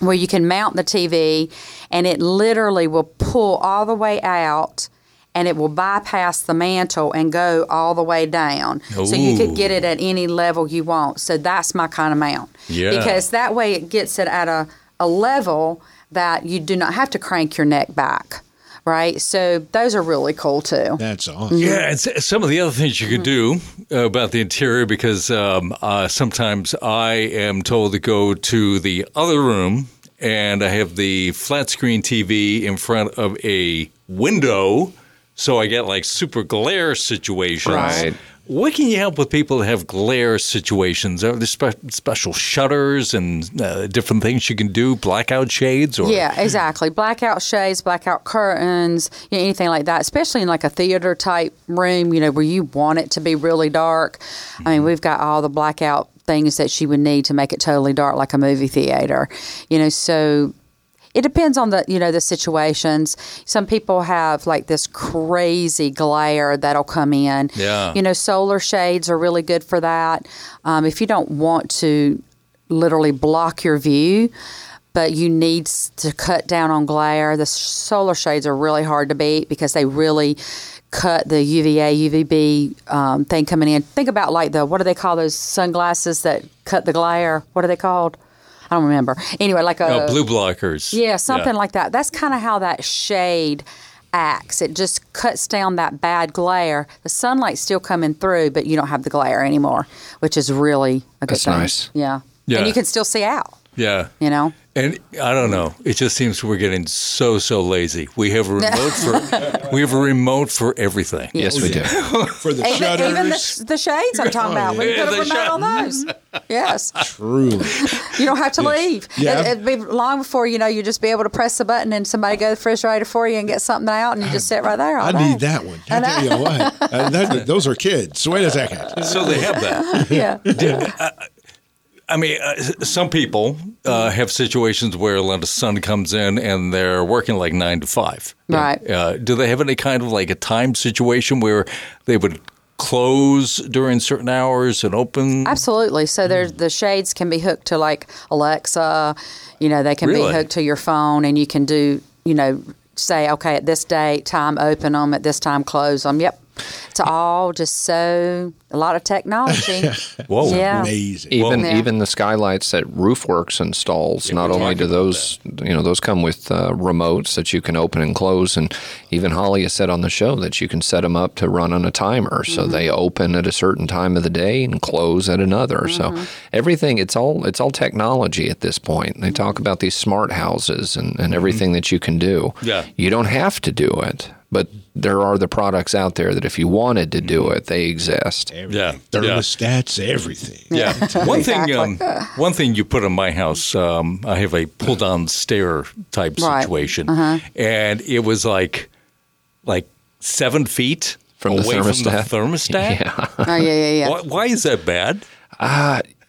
Where you can mount the TV and it literally will pull all the way out and it will bypass the mantle and go all the way down. So you could get it at any level you want. So that's my kind of mount. Yeah. Because that way it gets it at a, a level that you do not have to crank your neck back. Right? So those are really cool too. That's awesome. Yeah, and some of the other things you could do uh, about the interior because um, uh, sometimes I am told to go to the other room and I have the flat screen TV in front of a window, so I get like super glare situations. Right. What can you help with people that have glare situations? Are there spe- special shutters and uh, different things you can do, blackout shades, or Yeah, exactly. Blackout shades, blackout curtains, you know, anything like that, especially in like a theater type room, you know, where you want it to be really dark. I mean, we've got all the blackout things that you would need to make it totally dark like a movie theater. You know, so it depends on the you know the situations. Some people have like this crazy glare that'll come in. Yeah. You know, solar shades are really good for that. Um, if you don't want to literally block your view, but you need to cut down on glare, the solar shades are really hard to beat because they really cut the UVA, UVB um, thing coming in. Think about like the what do they call those sunglasses that cut the glare? What are they called? I don't remember. Anyway, like a Oh, blue blockers. yeah, something like that. That's kind of how that shade acts. It just cuts down that bad glare. The sunlight's still coming through, but you don't have the glare anymore, which is really a good That's thing. nice. Yeah. Yeah. And you can still see out, Yeah. you know? And I don't know. It just seems we're getting so so lazy. We have a remote for we have a remote for everything. Yes, we do. For the Even, shutters. even the, the shades I'm talking about. We yeah. can put a Yeah, the remote on those. Yes. Truly. You don't have to leave. Yeah. It, it'd be long before, you know, you just be able to press the button and somebody go to the refrigerator for you and get something out and you just sit right there all I day. need that one. I tell you what. Uh, that- those are kids. Wait a second. So they have that. Yeah. I mean, uh, some people uh, have situations where a lot of sun comes in and they're working like nine to five. Right. Uh, do they have any kind of like a time situation where they would close during certain hours and open? Absolutely. So there's the shades can be hooked to like Alexa. You know, they can Really? be hooked to your phone, and you can do you know say okay at this date time open them at this time close them. Yep. It's all just so a lot of technology. Whoa. Yeah. Amazing. Even Yeah. even the skylights that RoofWorks installs. not only do about those you know those come with uh, remotes that you can open and close, and even Holly has said on the show that you can set them up to run on a timer, so mm-hmm. they open at a certain time of the day and close at another. So mm-hmm. everything it's all it's all technology at this point. They talk mm-hmm. about these smart houses and, and everything that you can do. Yeah. you don't have to do it. But there are the products out there that if you wanted to do it, they exist. Yeah. Yeah. Thermostats, everything. Yeah. One thing, um, one thing you put in my house, um, I have a pull down stair type Right. situation, and it was like, like seven feet From the away thermostat? from the thermostat. Yeah. oh yeah, yeah, yeah. Why, why is that bad?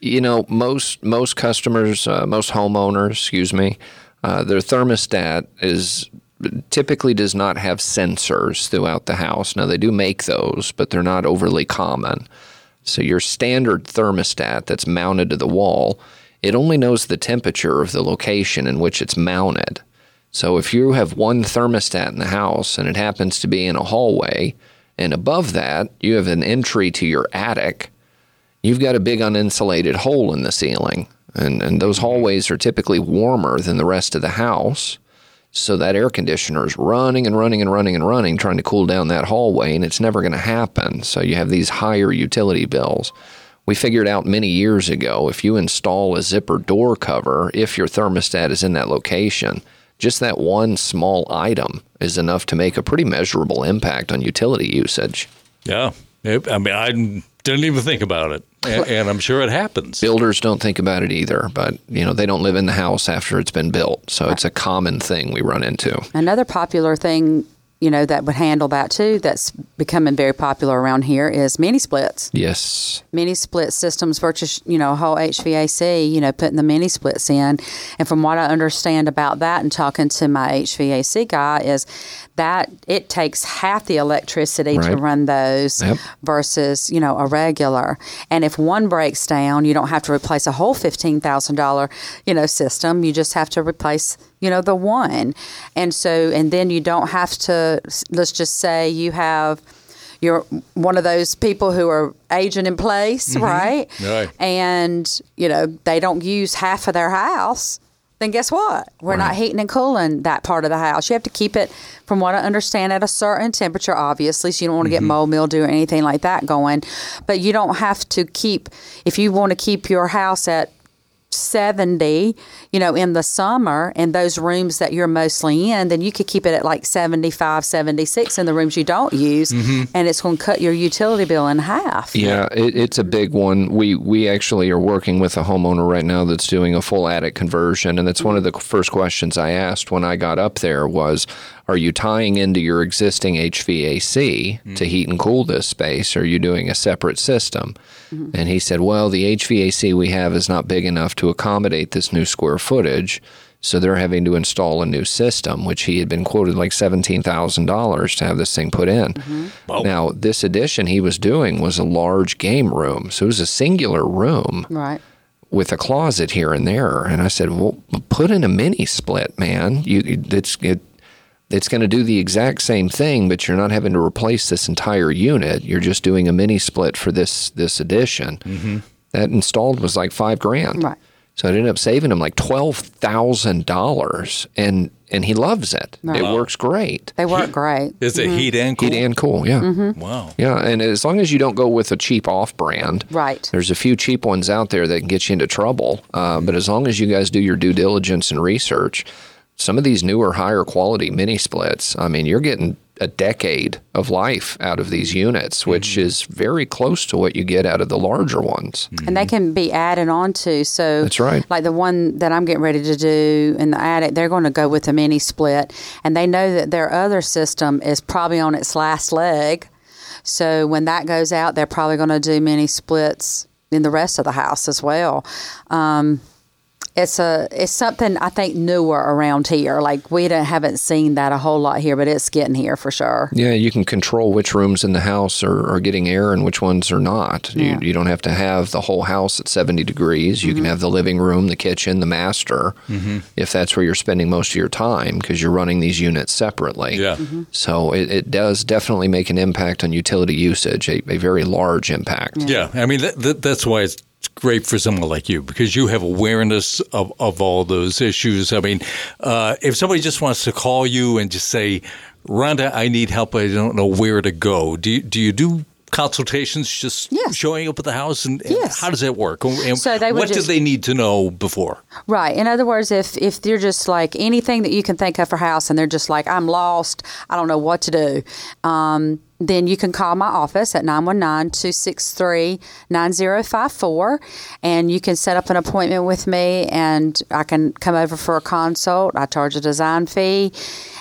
you know, most most customers, uh, most homeowners, excuse me, uh, their thermostat is typically does not have sensors throughout the house. Now they do make those, but they're not overly common. So your standard thermostat that's mounted to the wall, it only knows the temperature of the location in which it's mounted. So if you have one thermostat in the house and it happens to be in a hallway, and above that you have an entry to your attic, you've got a big uninsulated hole in the ceiling. And, and those hallways are typically warmer than the rest of the house. So that air conditioner is running and running and running and running, trying to cool down that hallway, and it's never going to happen. So you have these higher utility bills. We figured out many years ago if you install a zipper door cover, if your thermostat is in that location, just that one small item is enough to make a pretty measurable impact on utility usage. Yeah. I mean, I didn't even think about it, and, and I'm sure it happens. Builders don't think about it either, but you know they don't live in the house after it's been built, so it's a common thing we run into. Another popular thing, you know, that would handle that too. That's becoming very popular around here is mini splits. Yes, mini split systems versus you know whole HVAC. You know, putting the mini splits in, and from what I understand about that, and talking to my HVAC guy, is that it takes half the electricity to run those Yep. versus you know a regular. And if one breaks down, you don't have to replace a whole fifteen thousand dollar you know system. You just have to replace you know the one, and so and then you don't have to. Let's just say you have you're one of those people who are aging in place, mm-hmm. right? Right. And you know they don't use half of their house. Then guess what? We're not heating and cooling that part of the house. You have to keep it, from what I understand, at a certain temperature, obviously. So you don't want to get mm-hmm. mold mildew or anything like that going. But you don't have to keep if you want to keep your house at 70, you know, in the summer in those rooms that you're mostly in, then you could keep it at like 75, 76 in the rooms you don't use, mm-hmm. and it's going to cut your utility bill in half. yeah, it, it's a big one. We we actually are working with a homeowner right now that's doing a full attic conversion, and that's one of the first questions I asked when I got up there was, "Are you tying into your existing HVAC to mm-hmm. heat and cool this space? Or are you doing a separate system?" Mm-hmm. And he said, "Well, the HVAC we have is not big enough to accommodate this new square footage." So they're having to install a new system, which he had been quoted like seventeen thousand dollars to have this thing put in. Mm-hmm. Now, this addition he was doing was a large game room, so it was a singular room Right. with a closet here and there. And I said, "Well, put in a mini split, man. You, it's it, it's going to do the exact same thing, but you're not having to replace this entire unit. You're just doing a mini split for this this addition. That installed was like five grand. Right. So I ended up saving him like twelve thousand dollars, and and he loves it. Right. It Wow. works great. They work great. Is it heat and cool? Heat and cool, yeah. Mm-hmm. Wow. Yeah, and as long as you don't go with a cheap off brand, Right. There's a few cheap ones out there that can get you into trouble. Uh, but as long as you guys do your due diligence and research, some of these newer, higher quality mini splits, I mean, you're getting a decade of life out of these units, which is very close to what you get out of the larger ones. and they can be added on to. So That's right. Like the one that I'm getting ready to do in the attic, they're going to go with a mini split, and they know that their other system is probably on its last leg. So when that goes out, they're probably going to do mini splits in the rest of the house as well. Um, it's a it's something I think newer around here. Like we don't, haven't seen that a whole lot here, but it's getting here for sure. Yeah, you can control which rooms in the house are, are getting air and which ones are not. Yeah. You, you don't have to have the whole house at 70 degrees. You can mm-hmm. have the living room, the kitchen, the master, mm-hmm. if that's where you're spending most of your time because you're running these units separately. Yeah. Mm-hmm. So it, it does definitely make an impact on utility usage, a, a very large impact. Yeah, I mean that, that, that's why it's great for someone like you because you have awareness of, of all those issues. I mean, uh, if somebody just wants to call you and just say, "Rhonda, I need help. I don't know where to go." Do you, do you do consultations just Yes. showing up at the house and, and Yes. how does that work and So they would what do they need to know before Right. In other words, if if they're just like anything that you can think of for house, and they're just like, I'm lost, I don't know what to do, um, then you can call my office at 919-263-9054 and you can set up an appointment with me and I can come over for a consult. I charge a design fee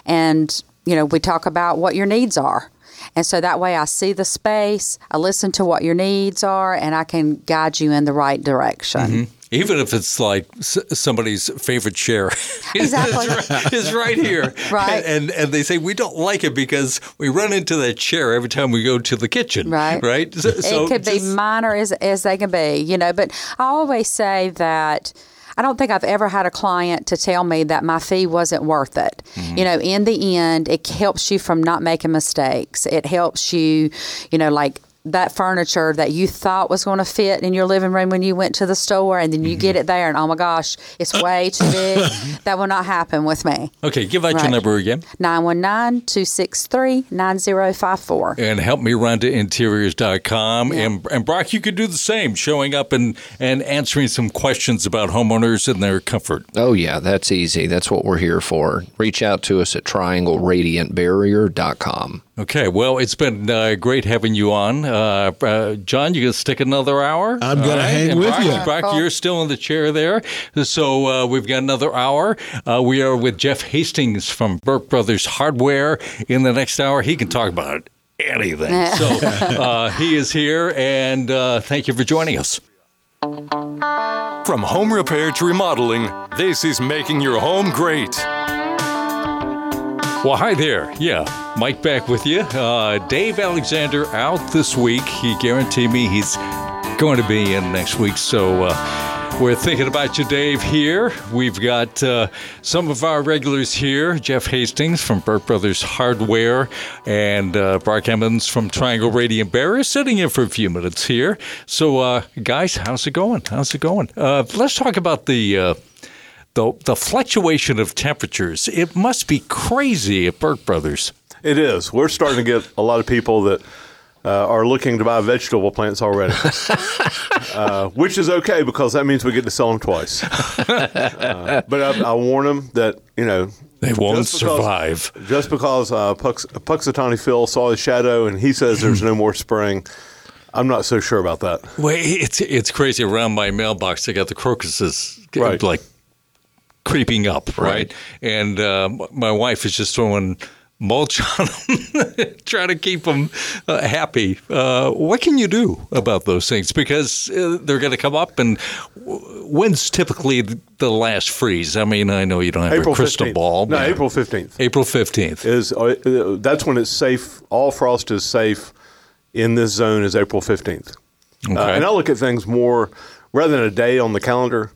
and you know, we talk about what your needs are. And so that way I see the space, I listen to what your needs are, and I can guide you in the right direction. Mm-hmm. even if it's like somebody's favorite chair Exactly. is, right, is right here Right. and and they say we don't like it because we run into that chair every time we go to the kitchen Right. right so, so it could be minor as, as they can be, you know. But I always say that I don't think I've ever had a client to tell me that my fee wasn't worth it. Mm-hmm. You know, in the end, it helps you from not making mistakes. It helps you, you know, like that furniture that you thought was going to fit in your living room when you went to the store and then you Mm-hmm. get it there and oh my gosh, it's way too big. that will not happen with me. okay give out your number again 919-263-9054. and help me Rhonda interiors.com and and Brock you could do the same showing up and and answering some questions about homeowners and their comfort Oh, yeah, that's easy. That's what we're here for. Reach out to us at triangleradiantbarrier.com. okay well it's been uh, great having you on. Uh, uh, Jon you gonna stick another hour? I'm gonna All hang And with Brock, you. Brock you're still in the chair there. So uh, we've got another hour. Uh, we are with Jeff Hastings from Burke Brothers Hardware. In the next hour he can talk about anything. So uh, he is here and uh, thank you for joining us. From home repair to remodeling, this is making your home great. Well, hi there. Yeah, Mike back with you. Uh, Dave Alexander out this week. He guaranteed me he's going to be in next week. So uh, we're thinking about you, Dave, here. We've got uh, some of our regulars here Jeff Hastings from Burke Brothers Hardware and uh, Brock Emmons from Triangle Radiant Barrier sitting in for a few minutes here. So, uh, guys, how's it going? How's it going? Uh, let's talk about the. The, the fluctuation of temperatures, it must be crazy at Burke Brothers. It is. We're starting to get a lot of people that uh, are looking to buy vegetable plants already, uh, which is okay because that means we get to sell them twice. Uh, but I, I warn them that you know They won't just because- survive. Just because uh, Pux, Punxsutawney Phil saw his shadow and he says there's no more spring, I'm not so sure about that. Well, it's it's crazy. Around my mailbox, I got the crocuses Right. like creeping up, right? And uh, my wife is just throwing mulch on them, try to keep them uh, happy. Uh, what can you do about those things? Because uh, they're going to come up, and when's typically the last freeze? I mean, I know you don't have April a crystal 15th. ball. No, April 15th. April 15th. is uh, that's when it's safe. All frost is safe in this zone is April fifteenth. Uh, Okay. and I look at things more rather than a day on the calendar.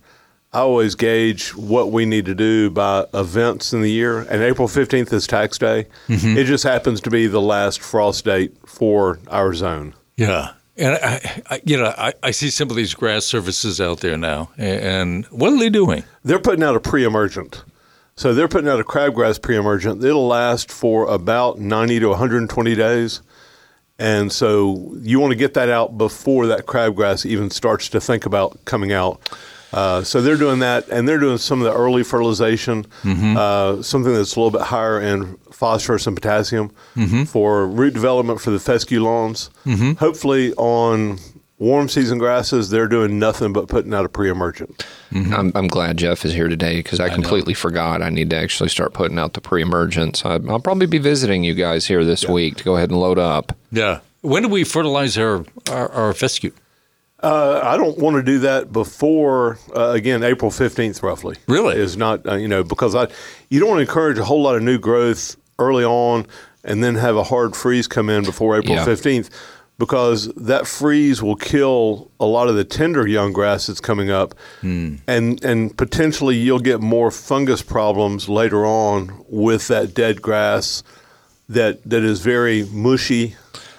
I always gauge what we need to do by events in the year, and April fifteenth is tax day. Mm-hmm. It just happens to be the last frost date for our zone. Yeah. And I, I, you know, I, I see some of these grass services out there now, and, and what are they doing? They're putting out a pre-emergent. So they're putting out a crabgrass pre-emergent. It'll last for about 90 to 120 days. And so you want to get that out before that crabgrass even starts to think about coming out. Uh, so they're doing that, and they're doing some of the early fertilization, uh, something that's a little bit higher in phosphorus and potassium for root development for the fescue lawns. Hopefully, on warm season grasses, they're doing nothing but putting out a pre-emergent. I'm, I'm glad Jeff is here today because I completely forgot I need to actually start putting out the pre-emergents. I, I'll probably be visiting you guys here this week to go ahead and load up. Yeah. When do we fertilize our, our, our fescue? Uh, I don't want to do that before uh, again April fifteenth, roughly. Really? is not uh, you know because I you don't want to encourage a whole lot of new growth early on and then have a hard freeze come in before April Yeah. fifteenth because that freeze will kill a lot of the tender young grass that's coming up and and potentially you'll get more fungus problems later on with that dead grass that that is very mushy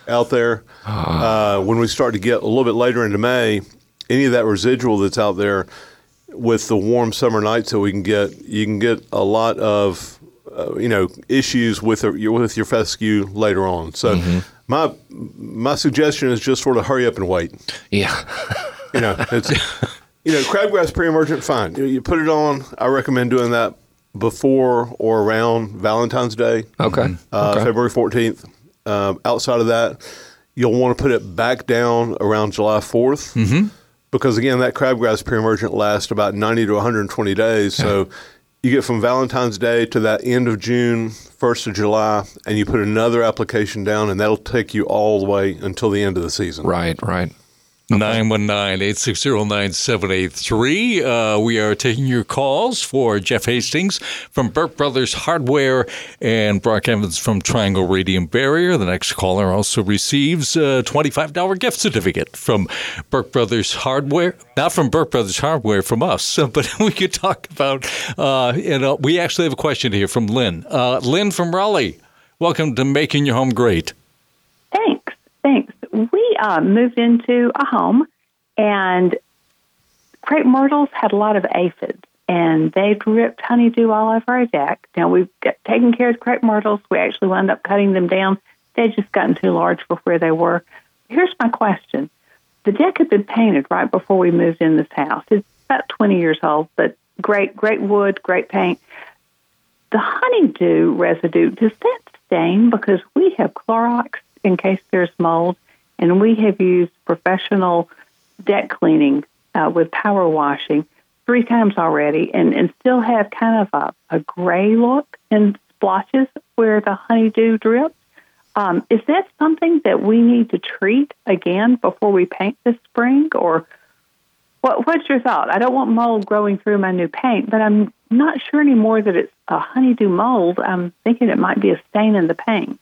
out there. Uh, when we start to get a little bit later into May, any of that residual that's out there with the warm summer nights that we can get, you can get a lot of uh, you know issues with your with your fescue later on. So my my suggestion is just sort of hurry up and wait. Yeah. You know, it's you know crabgrass pre-emergent fine. You, you put it on. I recommend doing that before or around Valentine's Day. Okay. uh, okay. February 14th. Um, outside of that, you'll want to put it back down around July 4th. Mm-hmm. Because again, that crabgrass pre-emergent lasts about 90 to 120 days. So you get from Valentine's Day to that end of June, 1st of July, and you put another application down, and that'll take you all the way until the end of the season. Right, right. 919-860-9783. Uh, we are taking your calls for Jeff Hastings from Burke Brothers Hardware and Brock Evans from Triangle Radiant Barrier. The next caller also receives a $25 gift certificate from Burke Brothers Hardware. Not from Burke Brothers Hardware, from us, but we could talk about, uh, you know, we actually have a question here from Lynn. Uh, Lynn from Raleigh, welcome to Making Your Home Great. Thanks. Thanks. We uh, moved into a home, and crepe myrtles had a lot of aphids, and they dripped honeydew all over our deck. Now we've taken care of crepe myrtles. We actually wound up cutting them down. They'd just gotten too large for where they were. Here's my question: The deck had been painted right before we moved in this house. It's about 20 years old, but great, great wood, great paint. The honeydew residue does that stain? Because we have Clorox in case there's mold, and we have used professional deck cleaning uh, with power washing three times already, and, and still have kind of a, a gray look in splotches where the honeydew drips. Um, is that something that we need to treat again before we paint this spring, or what, what's your thought? I don't want mold growing through my new paint, but I'm not sure anymore that it's a honeydew mold. I'm thinking it might be a stain in the paint.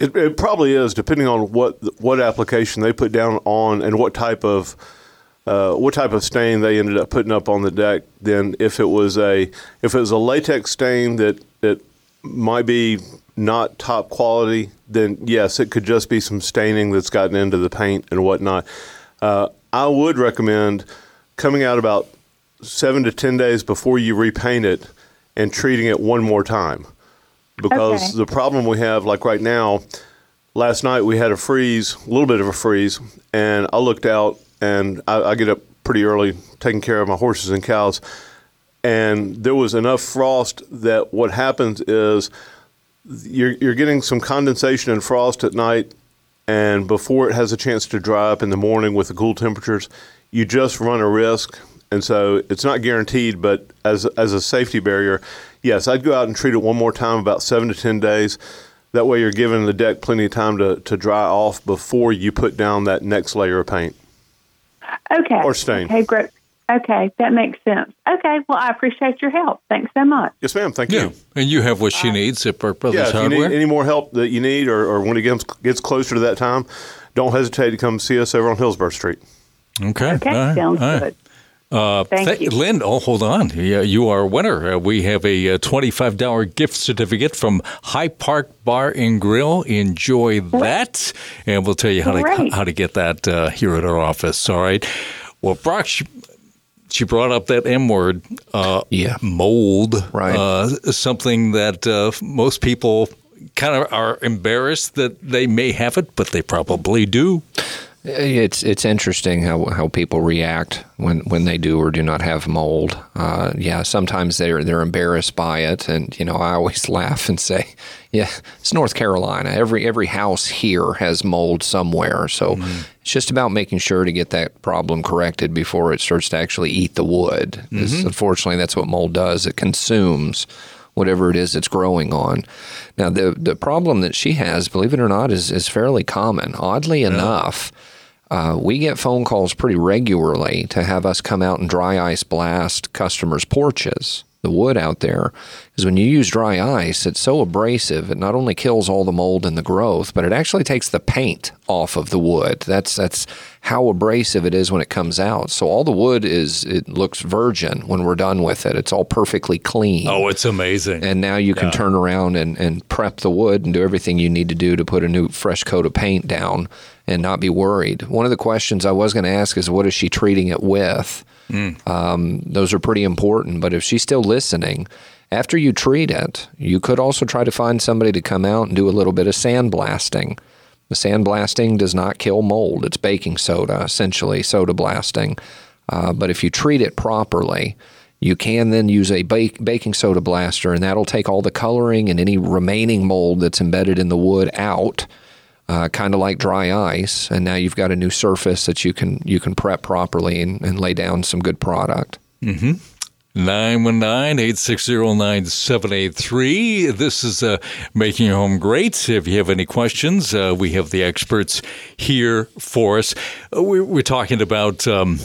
It, it probably is, depending on what what application they put down on and what type of uh, what type of stain they ended up putting up on the deck. Then, if it was a if it was a latex stain that that might be not top quality, then yes, it could just be some staining that's gotten into the paint and whatnot. Uh, I would recommend coming out about seven to ten days before you repaint it and treating it one more time because Okay. the problem we have, like right now, last night we had a freeze, a little bit of a freeze, and I looked out and I, I get up pretty early taking care of my horses and cows, and there was enough frost that what happens is you're, you're getting some condensation and frost at night, and before it has a chance to dry up in the morning with the cool temperatures, you just run a risk and so it's not guaranteed. But as as a safety barrier, yes, I'd go out and treat it one more time, about seven to ten days. That way, you're giving the deck plenty of time to, to dry off before you put down that next layer of paint. Okay. Or stain. Okay, great. Okay, that makes sense. Okay, well, I appreciate your help. Thanks so much. Yes, ma'am. Thank Yeah, you. and you have what she needs at Burke Brothers Yeah, if you Hardware. need any more help that you need, or, or when it gets, gets closer to that time, don't hesitate to come see us over on Hillsborough Street. Okay. Okay, all right, sounds all right. good. Uh, Thank th- you. Lynn, oh, hold on. Yeah, you are a winner. Uh, we have a uh, $25 gift certificate from High Park Bar and Grill. Enjoy that. And we'll tell you how to, how to get that uh, here at our office. All right. Well, Brock, she, she brought up that M word, uh, Yeah. mold. Right. Uh, something that uh, most people kind of are embarrassed that they may have it, but they probably do. It's it's interesting how, how people react when, when they do or do not have mold. Uh, yeah, sometimes they're they're embarrassed by it, and you know I always laugh and say, yeah, it's North Carolina. Every every house here has mold somewhere, so it's just about making sure to get that problem corrected before it starts to actually eat the wood. 'Cause Unfortunately, that's what mold does. It consumes whatever it is it's growing on. Now, the the problem that she has, believe it or not, is is fairly common. Oddly enough, uh, we get phone calls pretty regularly to have us come out and dry ice blast customers' porches, the wood out there. Because when you use dry ice, it's so abrasive, it not only kills all the mold and the growth, but it actually takes the paint off of the wood. That's that's how abrasive it is when it comes out. So all the wood is it looks virgin when we're done with it. It's all perfectly clean. Oh, it's amazing. And now you can turn around and, and prep the wood and do everything you need to do to put a new fresh coat of paint down and not be worried. One of the questions I was going to ask is what is she treating it with? Um, those are pretty important. But if she's still listening, after you treat it, you could also try to find somebody to come out and do a little bit of sandblasting. The sandblasting does not kill mold. It's baking soda, essentially, soda blasting. Uh, but if you treat it properly, you can then use a bake, baking soda blaster, and that'll take all the coloring and any remaining mold that's embedded in the wood out, uh, kind of like dry ice. And now you've got a new surface that you can you can prep properly and, and lay down some good product. 919-860-9783. This is uh, Making Your Home Great. If you have any questions, uh, we have the experts here for us. Uh, we, we're talking about um,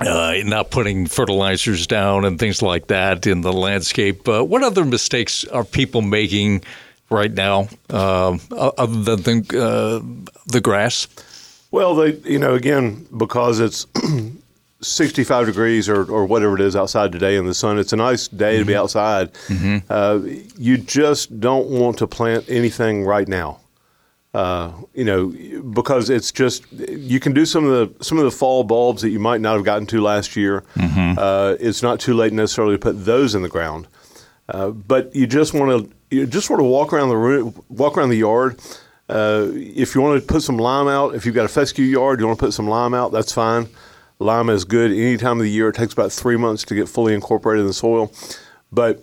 uh, not putting fertilizers down and things like that in the landscape. Uh, what other mistakes are people making right now um, other than uh, the grass? Well, they, you know, again, because it's 65 degrees or, or whatever it is outside today in the sun, it's a nice day to be outside. Uh, you just don't want to plant anything right now. Uh, you know, because it's just you can do some of the some of the fall bulbs that you might not have gotten to last year. Uh, it's not too late necessarily to put those in the ground, uh, but you just want to you just sort of walk around the room, walk around the yard. Uh, if you want to put some lime out, if you've got a fescue yard, you want to put some lime out, that's fine. Lime is good any time of the year. It takes about three months to get fully incorporated in the soil, but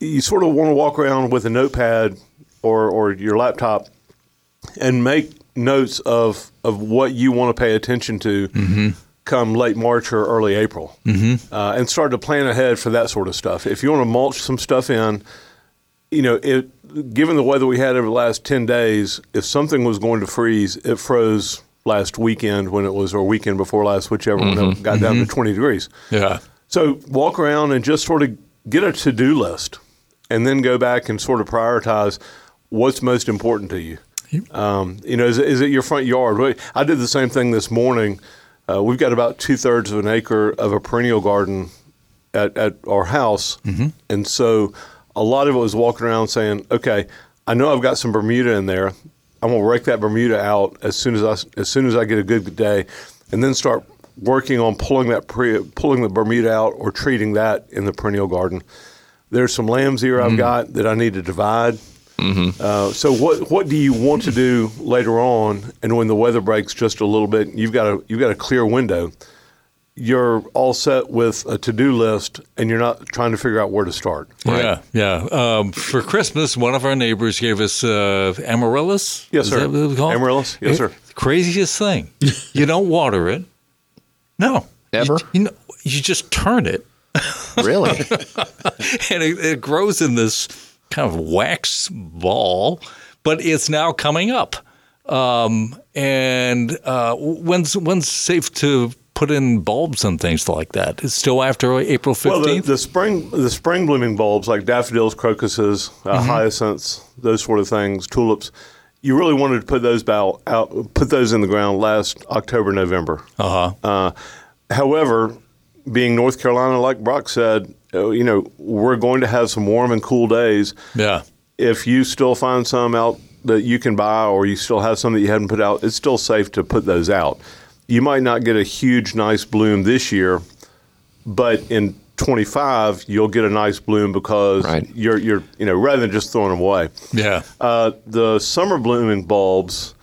you sort of want to walk around with a notepad or, or your laptop and make notes of, of what you want to pay attention to come late March or early April, mm-hmm. uh, and start to plan ahead for that sort of stuff. If you want to mulch some stuff in, you know, it, given the weather we had over the last 10 days, if something was going to freeze, it froze last weekend when it was, or weekend before last, whichever, when it got down to 20 degrees. Yeah. So walk around and just sort of get a to do list and then go back and sort of prioritize what's most important to you. Um, you know, is, is it your front yard? I did the same thing this morning. Uh, we've got about two thirds of an acre of a perennial garden at, at our house. And so a lot of it was walking around saying, okay, I know I've got some Bermuda in there. I'm going to rake that Bermuda out as soon as I, as soon as I get a good day and then start working on pulling that pre, pulling the Bermuda out or treating that in the perennial garden. There's some lamb's ear I've got that I need to divide. Uh, so what what do you want to do later on? And when the weather breaks just a little bit, you've got a you've got a clear window. You're all set with a to do list, and you're not trying to figure out where to start. Yeah, yeah. Um, for Christmas, one of our neighbors gave us uh, amaryllis. Yes, Is sir. that what it's called? Amaryllis? Yes, sir. Craziest thing. you don't water it. No, Ever? You, you know, you just turn it. Really? and it, it grows in this kind of wax ball, but it's now coming up. Um, and uh, when's when's safe to put in bulbs and things like that? It's still after April fifteenth. Well, the, the spring the spring blooming bulbs like daffodils, crocuses, uh, Mm-hmm. hyacinths, those sort of things, tulips. You really wanted to put those out, out put those in the ground last October, November. uh huh. Uh, however, being North Carolina, like Brock said, you know, we're going to have some warm and cool days. Yeah. If you still find some out that you can buy, or you still have some that you haven't put out, it's still safe to put those out. You might not get a huge, nice bloom this year, but in 25 you'll get a nice bloom because Right. you're you're you know rather than just throwing them away. Yeah. Uh, the summer blooming bulbs,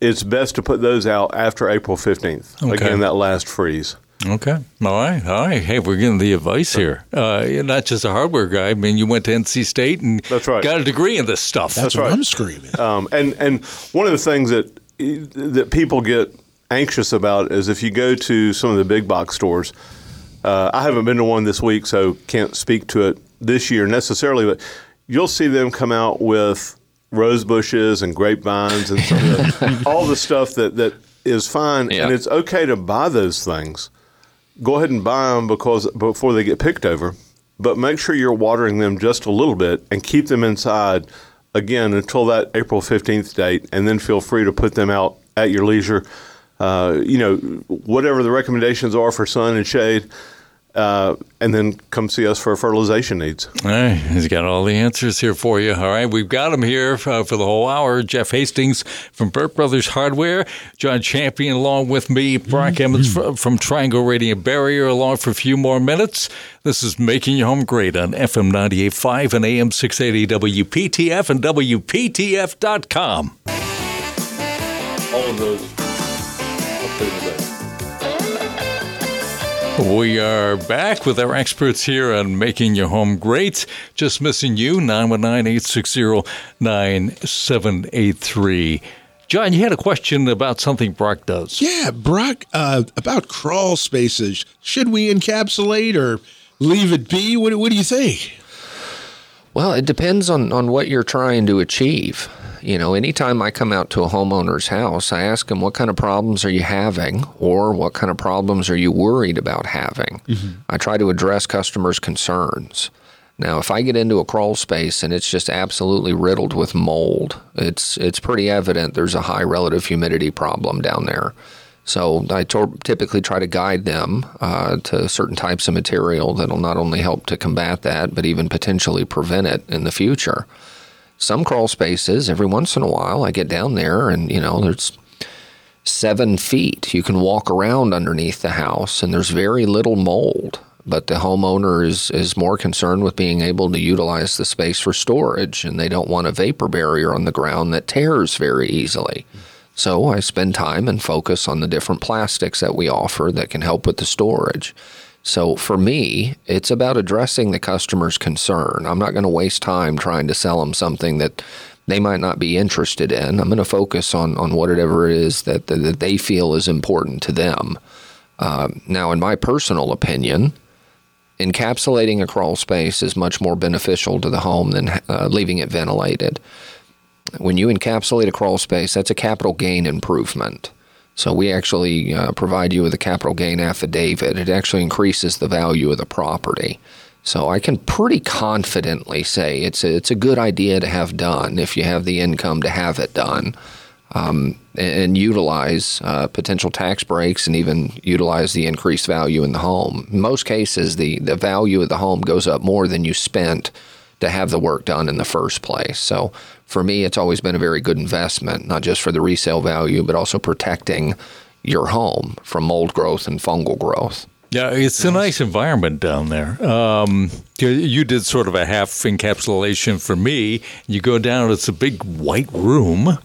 it's best to put those out after April 15th. Okay. Again, that last freeze. Okay. All right. All right. Hey, we're getting the advice here. Uh, you're not just a hardware guy. I mean, you went to NC State and That's right. got a degree in this stuff. That's, what I'm screaming. Um, and and one of the things that that people get anxious about is if you go to some of the big box stores. Uh, I haven't been to one this week, so can't speak to it this year necessarily. But you'll see them come out with rose bushes and grapevines and some of the, all the stuff that that is fine, Yeah. and it's okay to buy those things. Go ahead and buy them because before they get picked over, but make sure you're watering them just a little bit and keep them inside again until that April 15th date, and then feel free to put them out at your leisure. Uh, you know, whatever the recommendations are for sun and shade, uh, and then come see us for fertilization needs. All right, he's got all the answers here for you. All right, we've got him here uh, for the whole hour. Jeff Hastings from Burke Brothers Hardware, Jon Champion along with me, Brock Emmons fr- from Triangle Radiant Barrier along for a few more minutes. This is Making Your Home Great on FM 98.5 and AM 680 WPTF and WPTF.com. All of those. We are back with our experts here on making your home great. Just missing you, 919 860 9783. Jon, you had a question about something Brock does. Yeah, Brock, uh, about crawl spaces. Should we encapsulate or leave it be? What, what do you think? Well, it depends on, on what you're trying to achieve. You know, anytime I come out to a homeowner's house, I ask them, what kind of problems are you having? Or what kind of problems are you worried about having? I try to address customers' concerns. Now, if I get into a crawl space and it's just absolutely riddled with mold, it's it's pretty evident there's a high relative humidity problem down there. So I typically try to guide them uh, to certain types of material that'll not only help to combat that, but even potentially prevent it in the future. Some crawl spaces, every once in a while, I get down there and you know there's seven feet. You can walk around underneath the house, and there's very little mold. But the homeowner is, is more concerned with being able to utilize the space for storage, and they don't want a vapor barrier on the ground that tears very easily. So I spend time and focus on the different plastics that we offer that can help with the storage. So for me, it's about addressing the customer's concern. I'm not going to waste time trying to sell them something that they might not be interested in. I'm going to focus on, on whatever it is that, that, they feel is important to them. Uh, now, in my personal opinion, encapsulating a crawl space is much more beneficial to the home than uh, leaving it ventilated. When you encapsulate a crawl space, that's a capital gain improvement. So we actually uh, provide you with a capital gain affidavit. It actually increases the value of the property. So I can pretty confidently say it's a, it's a good idea to have done if you have the income to have it done. Um, and, utilize uh, potential tax breaks and even utilize the increased value in the home. In most cases, the, the value of the home goes up more than you spent to have the work done in the first place. So for me, it's always been a very good investment, not just for the resale value, but also protecting your home from mold growth and fungal growth. Yeah, it's a nice environment down there. Um, you- you did sort of a half encapsulation for me. You go down, it's a big white room.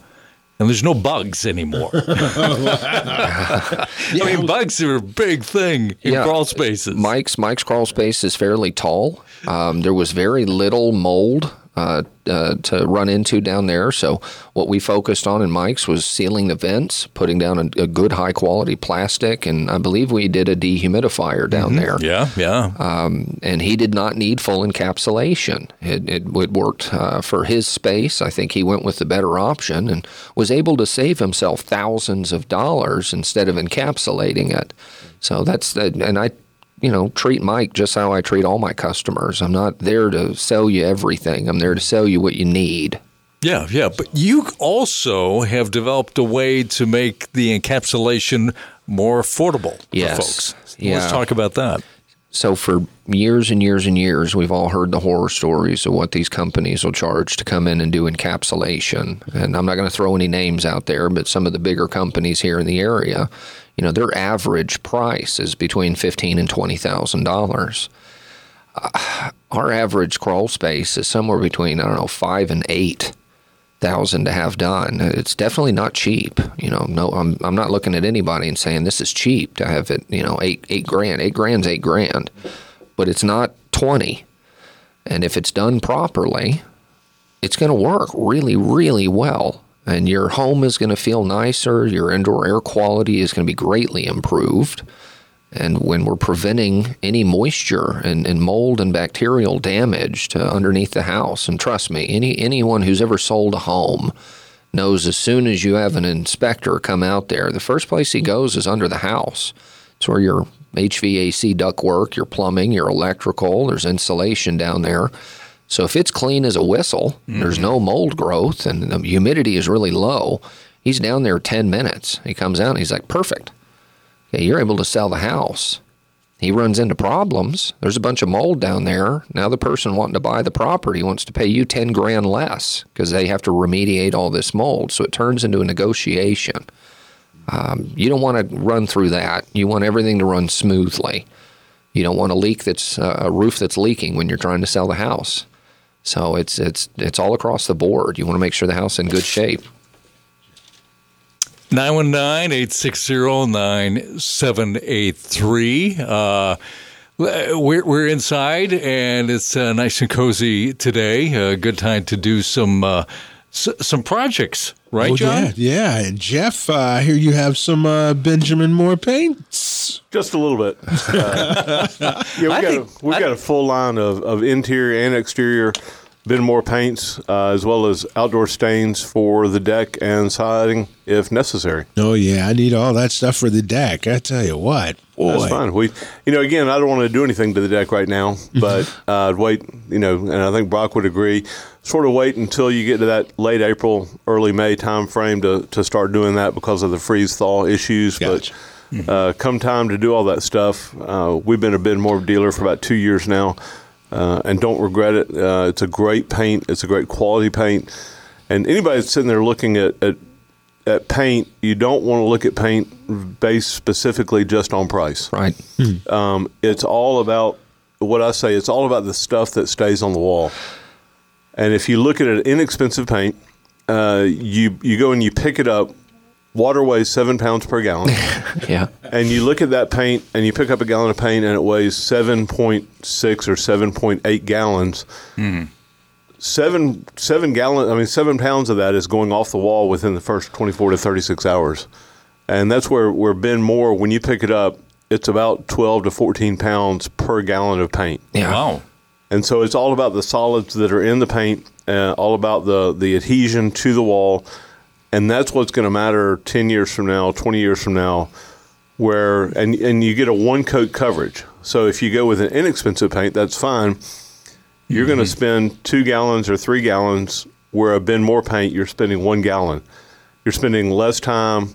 And there's no bugs anymore. I mean, bugs are a big thing in crawl spaces. Mike's Mike's crawl space is fairly tall. Um, there was very little mold uh, uh, to run into down there. So what we focused on in Mike's was sealing the vents, putting down a, a good high quality plastic, and I believe we did a dehumidifier down there. Yeah, yeah. Um, and he did not need full encapsulation. It, it, it worked uh, for his space. I think he went with the better option and was able to save himself thousands of dollars instead of encapsulating it. So that's the, and I you know, treat Mike just how I treat all my customers. I'm not there to sell you everything. I'm there to sell you what you need. Yeah, yeah. But you also have developed a way to make the encapsulation more affordable yes. for folks. Yeah. Let's talk about that. So, for years and years and years, we've all heard the horror stories of what these companies will charge to come in and do encapsulation. And I'm not going to throw any names out there, but some of the bigger companies here in the area, you know, their average price is between fifteen and twenty thousand dollars. Uh, our average crawl space is somewhere between I don't know five and eight thousand to have done. It's definitely not cheap. You know, no, I'm I'm not looking at anybody and saying this is cheap to have it. You know, eight eight grand, eight grand's eight grand, but it's not twenty. And if it's done properly, it's going to work really, really well. And your home is going to feel nicer. Your indoor air quality is going to be greatly improved. And when we're preventing any moisture and, and, mold and bacterial damage to underneath the house, and trust me, any anyone who's ever sold a home knows as soon as you have an inspector come out there, the first place he goes is under the house. It's where your HVAC ductwork, your plumbing, your electrical, there's insulation down there. So if it's clean as a whistle, mm-hmm. there's no mold growth, and the humidity is really low, he's down there 10 minutes. He comes out and he's like, perfect You're able to sell the house. He runs into problems. There's a bunch of mold down there. Now the person wanting to buy the property wants to pay you 10 grand less because they have to remediate all this mold. So it turns into a negotiation. Um, you don't want to run through that. You want everything to run smoothly. You don't want a leak that's uh, a roof that's leaking when you're trying to sell the house. So it's it's it's all across the board. You want to make sure the house is in good shape. 919-860-9783. Uh, we're, we're inside and it's uh, nice and cozy today. A good time to do some uh, s- some projects, right, oh, Jon? Yeah, yeah. And Jeff, uh, I hear you have some uh, Benjamin Moore paints. Just a little bit. Uh, yeah, we got, think, a, we've I, got a full line of, of interior and exterior Ben Moore paints uh, as well as outdoor stains for the deck and siding if necessary. Oh yeah, I need all that stuff for the deck. I tell you what, boy. That's fine. We, you know, again, I don't want to do anything to the deck right now, mm-hmm. but uh, I'd wait. You know, and I think Brock would agree. Sort of wait until you get to that late April, early May time frame to to start doing that because of the freeze thaw issues. Gotcha. But uh, come time to do all that stuff, uh, we've been a Ben Moore dealer for about two years now uh, and don't regret it. Uh, it's a great paint. It's a great quality paint. And anybody that's sitting there looking at, at, at paint, you don't want to look at paint based specifically just on price. Right. Mm-hmm. Um, it's all about what I say. It's all about the stuff that stays on the wall. And if you look at an inexpensive paint, uh, you you go and you pick it up water weighs seven pounds per gallon. yeah. And you look at that paint and you pick up a gallon of paint and it weighs 7.6 or 7.8 gallons. Mm. Seven seven gallon I mean seven pounds of that is going off the wall within the first 24 to 36 hours. And that's where, where Ben Moore, when you pick it up, it's about 12 to 14 pounds per gallon of paint. Yeah. Wow. And so it's all about the solids that are in the paint, uh, all about the, the adhesion to the wall and that's what's going to matter 10 years from now 20 years from now where and and you get a one coat coverage. So if you go with an inexpensive paint that's fine. You're mm-hmm. going to spend two gallons or three gallons where a Ben Moore paint you're spending one gallon. You're spending less time.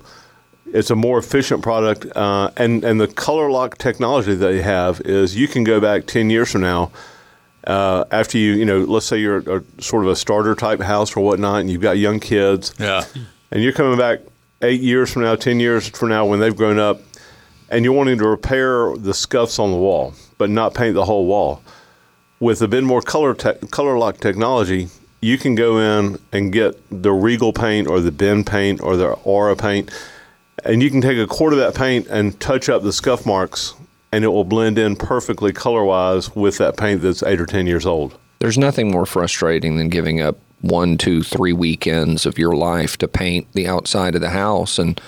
It's a more efficient product uh, and and the color lock technology that they have is you can go back 10 years from now uh, after you, you know, let's say you're a, a, sort of a starter type house or whatnot, and you've got young kids, yeah, and you're coming back eight years from now, ten years from now, when they've grown up, and you're wanting to repair the scuffs on the wall, but not paint the whole wall. With the Ben Moore color te- color lock technology, you can go in and get the Regal paint or the Ben paint or the Aura paint, and you can take a quart of that paint and touch up the scuff marks and it will blend in perfectly color wise with that paint that's eight or ten years old. There's nothing more frustrating than giving up one, two, three weekends of your life to paint the outside of the house, and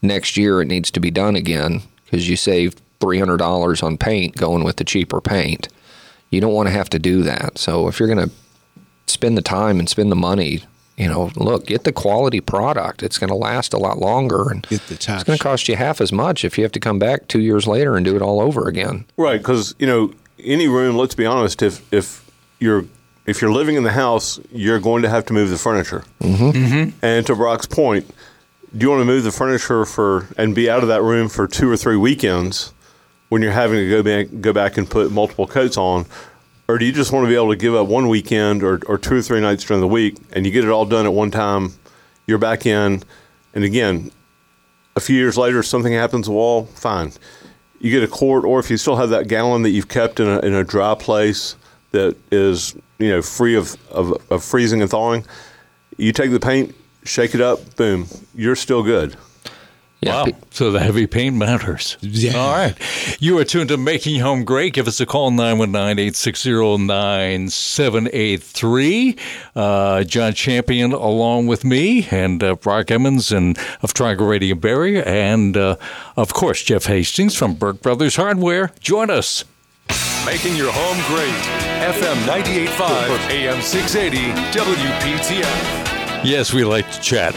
next year it needs to be done again because you saved $300 on paint going with the cheaper paint. You don't want to have to do that. So if you're going to spend the time and spend the money, you know, look, get the quality product. It's going to last a lot longer, and Get the top it's going to cost you half as much if you have to come back two years later and do it all over again. Right, because you know any room. Let's be honest. If if you're if you're living in the house, you're going to have to move the furniture. Mm-hmm. And to Brock's point, do you want to move the furniture for and be out of that room for two or three weekends when you're having to go back go back and put multiple coats on? Or do you just want to be able to give up one weekend or, or two or three nights during the week and you get it all done at one time? You're back in, and again, a few years later, something happens to wall, fine. You get a quart, or if you still have that gallon that you've kept in a, in a dry place that is, you know, free of, of, of freezing and thawing, you take the paint, shake it up, boom, you're still good. Wow. So the heavy paint matters. Yeah. All right. You are tuned to Making Home Great. Give us a call, 919-860-9783. Uh, Jon Champion along with me and uh, Brock Emmons and of Triangle Radiant Barrier and, uh, of course, Jeff Hastings from Burke Brothers Hardware. Join us. Making your home great. FM 98.5, AM 680, WPTF. Yes, we like to chat.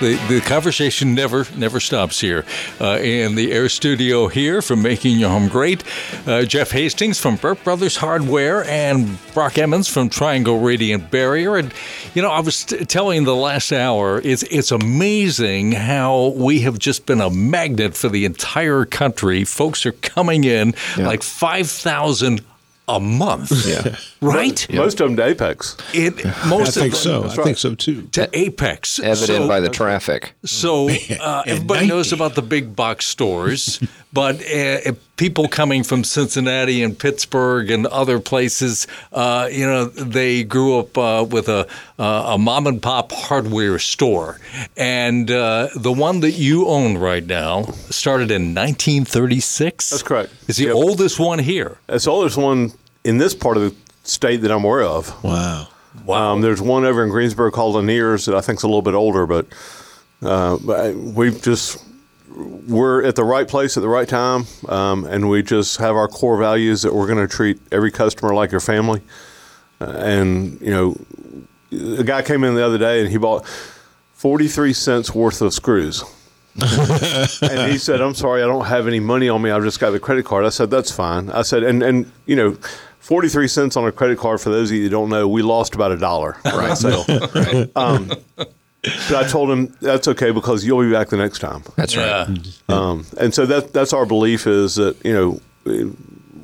The, the conversation never never stops here. Uh, in the air studio here from Making Your Home Great, uh, Jeff Hastings from Burke Brothers Hardware and Brock Emmons from Triangle Radiant Barrier. And, you know, I was t- telling the last hour, it's, it's amazing how we have just been a magnet for the entire country. Folks are coming in like 5,000 a month. Yeah. Right? Most of them to Apex. It, I most think of so. That's I think so too. to Apex. Evident So- by the traffic. so uh, everybody knows about the big box stores, but uh, people coming from Cincinnati and Pittsburgh and other places, uh, you know, they grew up uh, with a uh, a mom and pop hardware store, and uh, the one that you own right now started in 1936. That's correct. It's the Yep. oldest one here. It's the oldest one in this part of the state that I'm aware of. Wow. Wow. Um, there's one over in Greensboro called Laniers that I think's a little bit older, but, uh, but we've just we're at the right place at the right time, um, and we just have our core values that we're going to treat every customer like your family. Uh, and you know, a guy came in the other day and he bought 43 cents worth of screws. and he said, "I'm sorry, I don't have any money on me. I've just got the credit card." I said, "That's fine." I said, "And and you know, 43 cents on a credit card for those of you that don't know, we lost about a dollar on that sale." um, but I told him that's okay because you'll be back the next time. That's right. Um, and so that that's our belief is that you know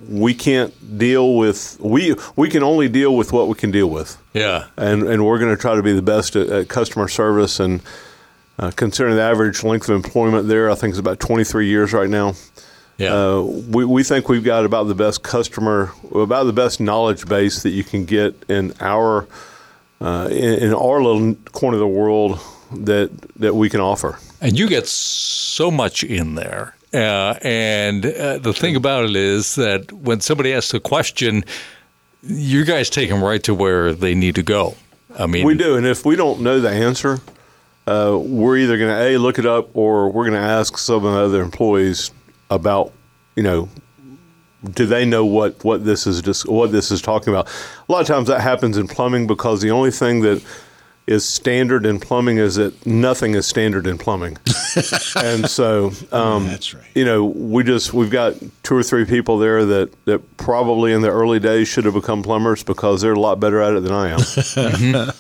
we can't deal with we we can only deal with what we can deal with, Yeah. and and we're going to try to be the best at, at customer service and. Uh, considering the average length of employment there, I think it's about 23 years right now. Yeah. Uh, we, we think we've got about the best customer, about the best knowledge base that you can get in our uh, in, in our little corner of the world that that we can offer. and you get so much in there. Uh, and uh, the thing about it is that when somebody asks a question, you guys take them right to where they need to go. I mean, We do, and if we don't know the answer, uh, we're either going to a look it up or we're going to ask some of the other employees about, you know, do they know what what this is just what this is talking about? A lot of times that happens in plumbing because the only thing that is standard in plumbing is that nothing is standard in plumbing, and so um, That's right. you know we just we've got two or three people there that that probably in the early days should have become plumbers because they're a lot better at it than I am.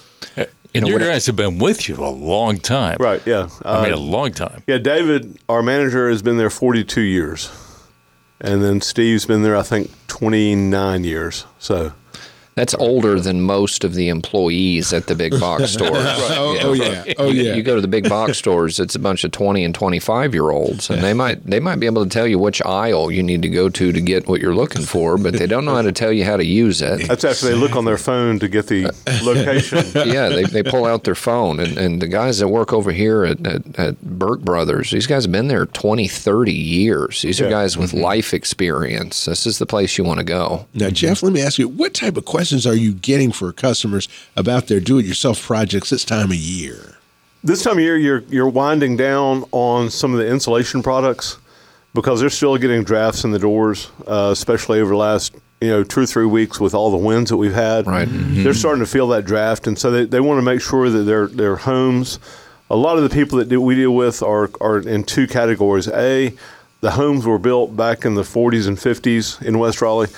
and you guys have been with you a long time. Right. Yeah. I mean, Uh, a long time. yeah. David, our manager, has been there 42 years, and then Steve's been there, I think, 29 years. So That's older than most of the employees at the big box stores. Oh, oh, yeah. Oh, You- yeah. You go to the big box stores, it's a bunch of 20 and 25 year olds, and they might they might be able to tell you which aisle you need to go to to get what you're looking for, but they don't know how to tell you how to use it. that's after they look on their phone to get the location. yeah, they, they pull out their phone. And, and the guys that work over here at, at, at Burke Brothers, these guys have been there 20, 30 years. These are guys with mm-hmm. life experience. This is the place you want to go. Now, Jeff, let me ask you, what type of questions questions are you getting for customers about their do-it-yourself projects this time of year? This time of year, you're you're winding down on some of the insulation products because they're still getting drafts in the doors, uh, especially over the last you know two or three weeks with all the winds that we've had. Right. They're starting to feel that draft, and so they, they want to make sure that their their homes. A lot of the people that we deal with are are in two categories. A, the homes were built back in the 40s and 50s in West Raleigh,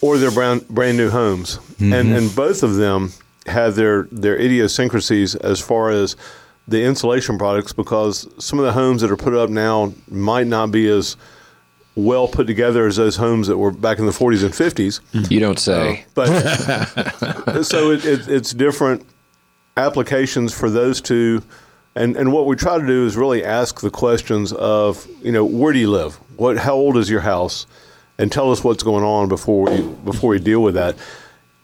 or they're brand brand new homes, and mm-hmm. and both of them have their their idiosyncrasies as far as the insulation products because some of the homes that are put up now might not be as well put together as those homes that were back in the 40s and 50s. You don't say. Uh, but so it, it, it's different applications for those two. And, and what we try to do is really ask the questions of, you know, where do you live? What, how old is your house? And tell us what's going on before we, before we deal with that.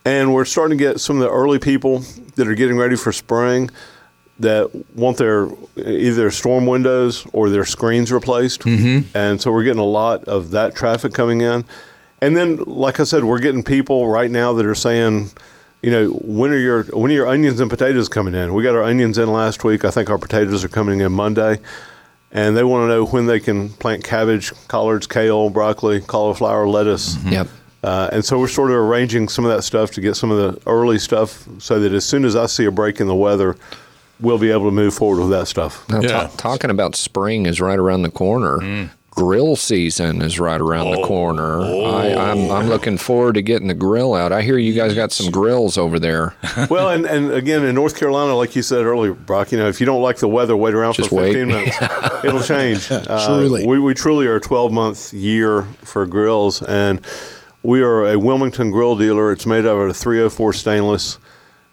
And we're starting to get some of the early people that are getting ready for spring that want their either storm windows or their screens replaced. Mm-hmm. And so we're getting a lot of that traffic coming in. And then, like I said, we're getting people right now that are saying, you know, when are your when are your onions and potatoes coming in? We got our onions in last week. I think our potatoes are coming in Monday. And they want to know when they can plant cabbage, collards, kale, broccoli, cauliflower, lettuce. Yep. Uh, and so we're sort of arranging some of that stuff to get some of the early stuff so that as soon as I see a break in the weather, we'll be able to move forward with that stuff. Now, Yeah. ta- talking about spring is right around the corner. Grill season is right around the corner. I, I'm, I'm looking forward to getting the grill out. I hear you guys got some grills over there. well, and, and again, in North Carolina, like you said earlier, Brock, you know, if you don't like the weather, wait around Just for wait. 15 minutes. It'll change. Uh, Truly. We, we truly are a 12 month year for grills. And we are a Wilmington grill dealer. It's made out of a 304 stainless.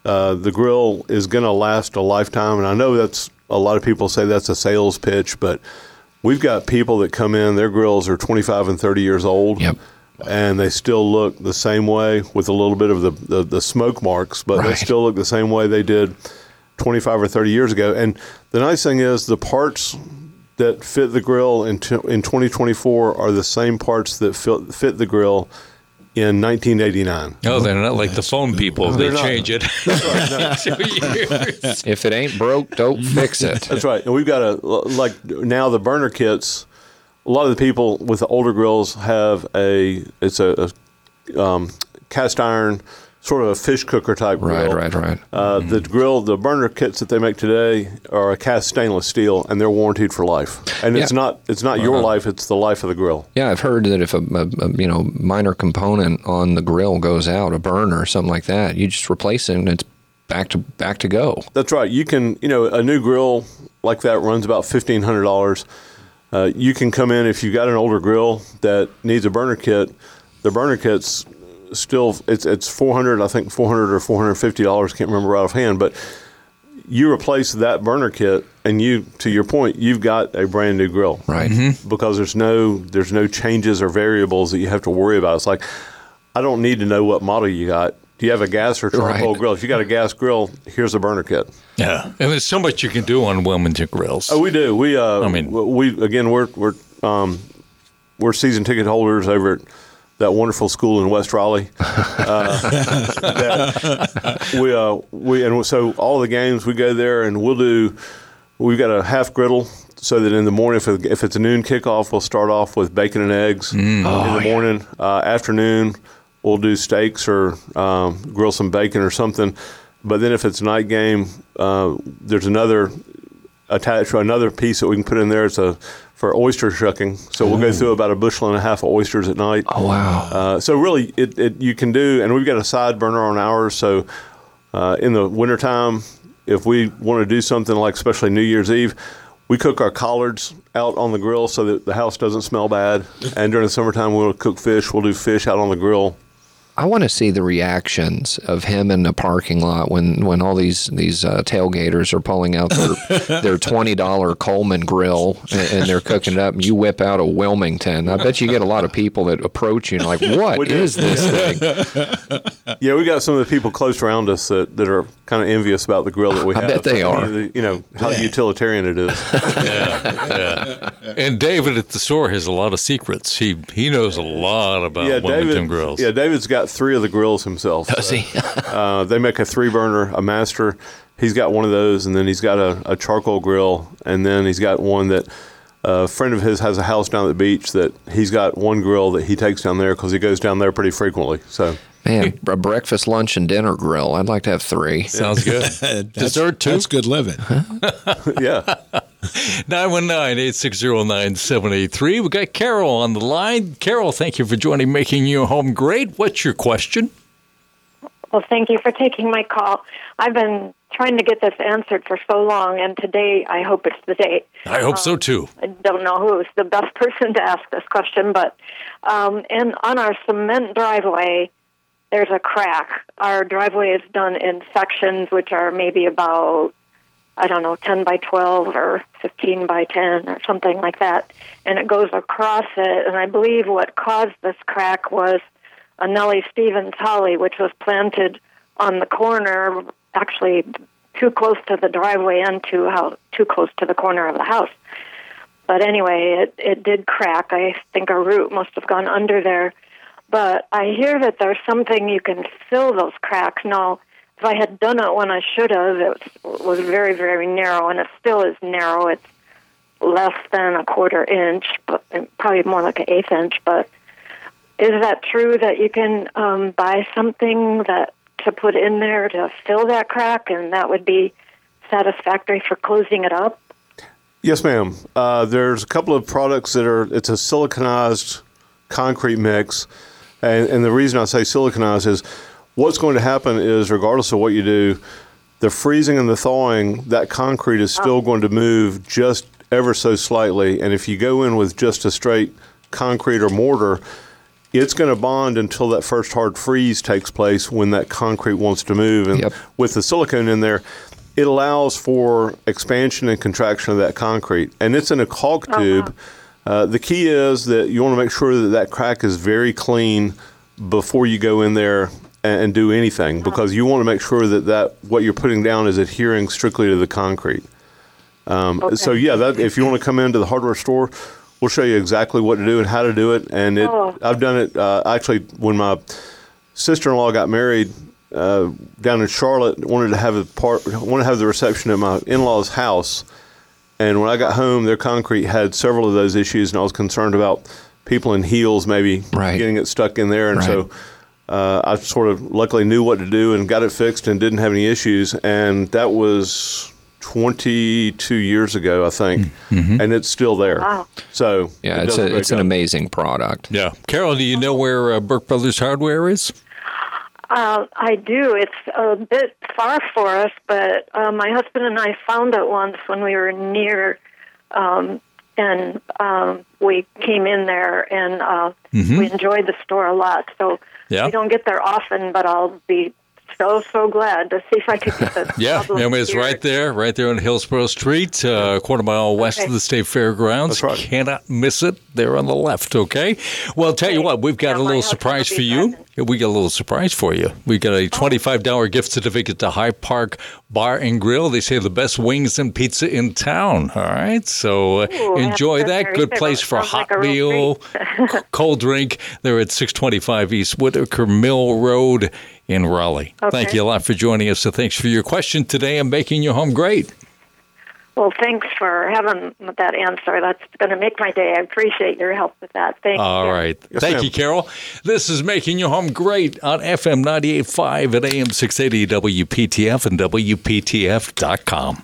Uh, the grill is going to last a lifetime. And I know that's a lot of people say that's a sales pitch, but we've got people that come in, their grills are 25 and 30 years old. Yep. And they still look the same way with a little bit of the, the, the smoke marks, but they still look the same way they did 25 or 30 years ago. And the nice thing is the parts that fit the grill in, t- in 2024 are the same parts that fit, fit the grill in 1989. No, they're not like the phone people. They They're not. change it. Two years. If it ain't broke, don't fix it. That's right. And we've got a like now the burner kits. A lot of the people with the older grills have a it's a, a um, cast iron sort of a fish cooker type Right, grill. right, right. Uh, The grill, the burner kits that they make today are a cast stainless steel, and they're warranted for life. And it's not it's not your life; it's the life of the grill. Yeah, I've heard that if a, a, a you know minor component on the grill goes out, a burner or something like that, you just replace it and it's back to back to go. That's right. You can, you know, a new grill like that runs about fifteen hundred dollars. Uh, you can come in if you've got an older grill that needs a burner kit. The burner kit's still it's it's four hundred, I think four hundred or four hundred fifty dollars. Can't remember right offhand, but you replace that burner kit, and you, to your point, you've got a brand new grill, Right. Because there's no there's no changes or variables that you have to worry about. It's like I don't need to know what model you got. Do you have a gas or charcoal Right. grill? If you got a gas grill, here's a burner kit. Yeah, and there's so much you can do on Wilmington grills. Oh, we do. We, uh, I mean- we again, we're we're um, we're season ticket holders over at that wonderful school in West Raleigh. Uh, that we uh, we and so all the games we go there and we'll do. We've got a half griddle. So that in the morning, if, it, if it's a noon kickoff, we'll start off with bacon and eggs. in the morning, uh, afternoon, we'll do steaks or um, grill some bacon or something. But then if it's a night game, uh, there's another attached to another piece that we can put in there. It's a for oyster shucking. So we'll go through about a bushel and a half of oysters at night. Oh wow. Uh, so really, it, it you can do, and we've got a side burner on ours. So uh, in the wintertime, if we want to do something like especially New Year's Eve, we cook our collards out on the grill so that the house doesn't smell bad. And during the summertime, we'll cook fish. We'll do fish out on the grill. I want to see the reactions of him in the parking lot when, when all these these uh, tailgaters are pulling out their their twenty dollar Coleman grill and, and they're cooking it up. And you whip out a Wilmington. I bet you get a lot of people that approach you and like, what We do. this thing? Yeah, we got some of the people close around us that, that are kind of envious about the grill that we I have. I bet they are. You know how utilitarian it is. Yeah. And David at the store has a lot of secrets. He he knows a lot about yeah, Wilmington David. grills. Yeah, David's got got three of the grills himself. Does he? uh, they make a three burner, a master. He's got one of those, and then he's got a, a charcoal grill, and then he's got one that a friend of his has a house down at the beach that he's got one grill that he takes down there because he goes down there pretty frequently. So Man, a breakfast, lunch, and dinner grill. I'd like to have three. Sounds good. Dessert too. That's good living. yeah. 919-860-9783. We got Carol on the line. Carol, thank you for joining Making Your Home Great. What's your question? Well, thank you for taking my call. I've been trying to get this answered for so long, and today I hope it's the day. I hope so too. I don't know who is the best person to ask this question, but um, and on our cement driveway, there's a crack. Our driveway is done in sections, which are maybe about I don't know, 10 by 12 or 15 by 10 or something like that. And it goes across it. And I believe what caused this crack was a Nellie Stevens holly, which was planted on the corner, actually too close to the driveway and too, how, too close to the corner of the house. But anyway, it, it did crack. I think a root must have gone under there. But I hear that there's something you can fill those cracks. Now, if I had done it when I should have, it was very, very narrow, and it still is narrow. It's less than a quarter inch, but probably more like an eighth inch. But is that true that you can um, buy something that to put in there to fill that crack, and that would be satisfactory for closing it up? Yes, ma'am. Uh, there's a couple of products that are. It's a siliconized concrete mix, and, and the reason I say siliconized is what's going to happen is, regardless of what you do, the freezing and the thawing, that concrete is still oh. going to move just ever so slightly. And if you go in with just a straight concrete or mortar, it's going to bond until that first hard freeze takes place when that concrete wants to move. And Yep. with the silicone in there, it allows for expansion and contraction of that concrete. And it's in a caulk oh, tube. Uh, the key is that you want to make sure that that crack is very clean before you go in there and, and do anything because you want to make sure that, that what you're putting down is adhering strictly to the concrete. Um, So yeah, that if you want to come into the hardware store, we'll show you exactly what to do and how to do it. And it, Oh. I've done it uh, actually when my sister-in-law got married uh, down in Charlotte. Wanted to have a part, wanted to have the reception at my in-laws' house. And when I got home, their concrete had several of those issues, and I was concerned about people in heels maybe Right. getting it stuck in there. And so uh, I sort of luckily knew what to do and got it fixed and didn't have any issues. And that was 22 years ago, I think, and it's still there. Wow. So Yeah, it it's a, great it's an amazing product. Yeah. Carol, do you know where uh, Burke Brothers Hardware is? Uh, I do. It's a bit far for us, but uh, my husband and I found it once when we were near, um, and um, we came in there and uh, we enjoyed the store a lot. So Yeah. we don't get there often, but I'll be so so glad to see if I could get the Yeah, problem I mean, it's cured. right there, right there on Hillsborough Street, uh, a quarter mile west Okay. of the State Fairgrounds. That's right. Cannot miss it. There on the left, okay? Well, tell you what, we've got Yeah, a little surprise for be you. We got a little surprise for you. We got a $25 gift certificate to High Park Bar and Grill. They say the best wings and pizza in town, all right? So uh, Ooh, enjoy that. Good place for a like hot meal, cold drink. They're at 625 East Whitaker Mill Road in Raleigh. Thank you a lot for joining us. So thanks for your question today and making your home great. Well, thanks for having that answer. That's going to make my day. I appreciate your help with that. Thank All you. All right. Yes, Thank ma'am. you, Carol. This is Making Your Home Great on FM 98.5 at AM 680 WPTF and WPTF.com.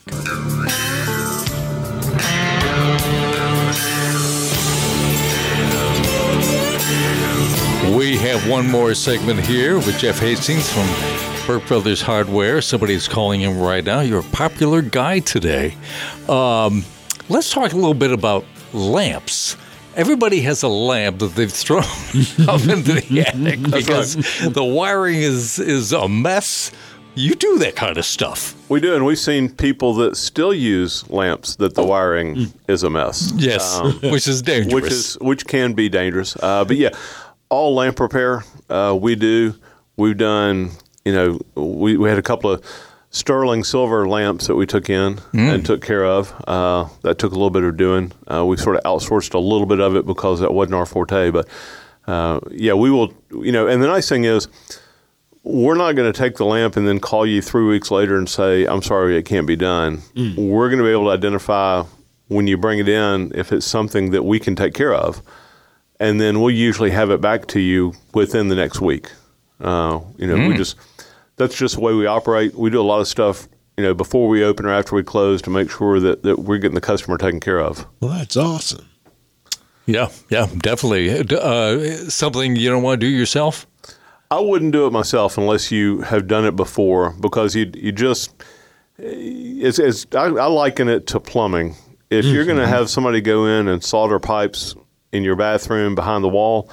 We have one more segment here with Jeff Hastings from Burke Brothers Hardware. Somebody's calling in right now. You're a popular guy today. Um, let's talk a little bit about lamps. Everybody has a lamp that they've thrown up into the attic because the wiring is is a mess. You do that kind of stuff. We do, and we've seen people that still use lamps that the wiring is a mess. Yes, which is dangerous. which is which can be dangerous. Uh, but yeah, all lamp repair uh, we do. We've done. You know, we, we had a couple of sterling silver lamps that we took in and took care of. Uh, that took a little bit of doing. Uh, we sort of outsourced a little bit of it because that wasn't our forte, but. uh, yeah, we will. You know, and the nice thing is, we're not going to take the lamp and then call you three weeks later and say, "I'm sorry, it can't be done." We're going to be able to identify when you bring it in if it's something that we can take care of, and then we'll usually have it back to you within the next week. Uh, you know, we Mm. just that's just the way we operate. We do a lot of stuff. You know, before we open or after we close to make sure that, that we're getting the customer taken care of. Well, that's awesome. Yeah, yeah, definitely. Uh, something you don't want to do yourself? I wouldn't do it myself unless you have done it before because you you just it's, it's I, I liken it to plumbing. If you're going to have somebody go in and solder pipes in your bathroom behind the wall,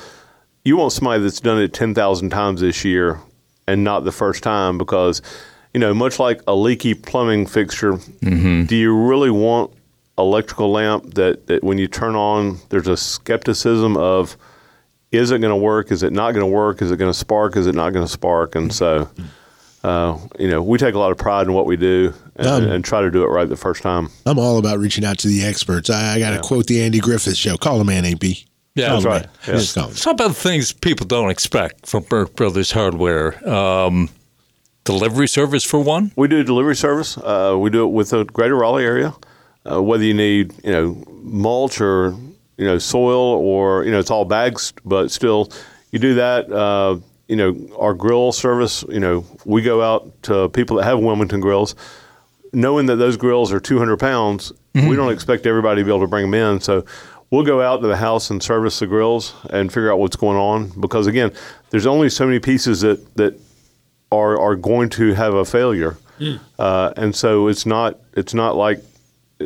you want somebody that's done it ten thousand times this year and not the first time because you know much like a leaky plumbing fixture, do you really want electrical lamp that, that when you turn on there's a skepticism of is it going to work? Is it not going to work? Is it going to spark? Is it not going to spark? And so, uh, you know, we take a lot of pride in what we do and, Um, and try to do it right the first time. I'm all about reaching out to the experts. I, I got to quote the Andy Griffith show. Call a man, AP. Yeah, that's right. Yeah. Just call him. Talk about things people don't expect from Burke Brothers Hardware. Um, delivery service for one. We do delivery service. Uh, we do it with the Greater Raleigh area. Uh, whether you need, you know, mulch or you know soil or you know it's all bags, but still, you do that. Uh, you know, our grill service. You know, we go out to people that have Wilmington grills, knowing that those grills are 200 pounds. We don't expect everybody to be able to bring them in, so we'll go out to the house and service the grills and figure out what's going on. Because again, there's only so many pieces that that are are going to have a failure, uh, and so it's not it's not like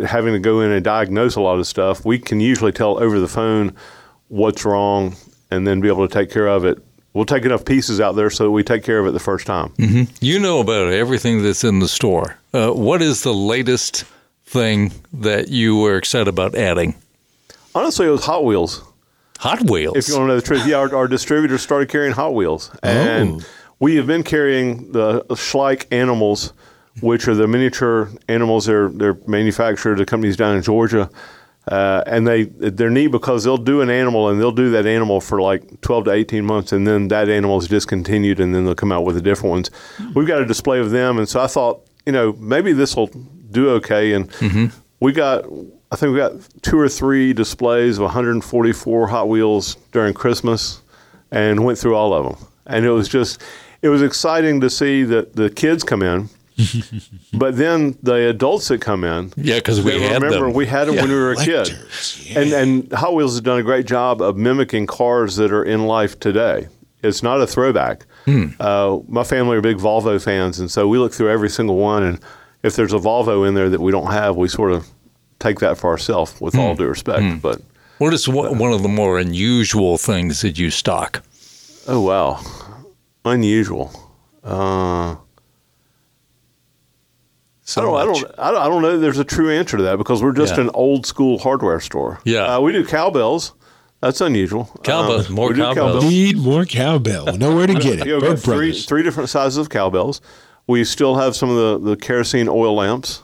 having to go in and diagnose a lot of stuff. We can usually tell over the phone what's wrong, and then be able to take care of it. We'll take enough pieces out there so that we take care of it the first time. hmm You know about everything that's in the store. Uh, what is the latest thing that you were excited about adding? Honestly, it was Hot Wheels. Hot Wheels. If you want to know the truth, yeah, our, our distributor started carrying Hot Wheels, and we have been carrying the Schleich animals, which are the miniature animals. They're they're manufactured. The company's down in Georgia, uh, and they they're neat because they'll do an animal and they'll do that animal for like twelve to eighteen months, and then that animal is discontinued, and then they'll come out with the different ones. We've got a display of them, and so I thought, you know, maybe this will do okay, and we got I think we got two or three displays of 144 Hot Wheels during Christmas, and went through all of them. And it was just, it was exciting to see that the kids come in, but then the adults that come in, yeah, because we had remember them. we had them when we were a kid, and and Hot Wheels has done a great job of mimicking cars that are in life today. It's not a throwback. Uh, my family are big Volvo fans, and so we look through every single one. And if there's a Volvo in there that we don't have, we sort of take that for ourselves with all due respect. But What is one one of the more unusual things that you stock? oh wow, unusual. Uh, I don't, I don't, I don't, I don't know. that There's a true answer to that because we're just Yeah. an old school hardware store. Yeah. uh, we do cowbells. That's unusual. Cowbells, Um, more we do cowbells. Need more cowbell. We know where to get it. Yeah, we've got Burke three, three different sizes of cowbells. We still have some of the, the kerosene oil lamps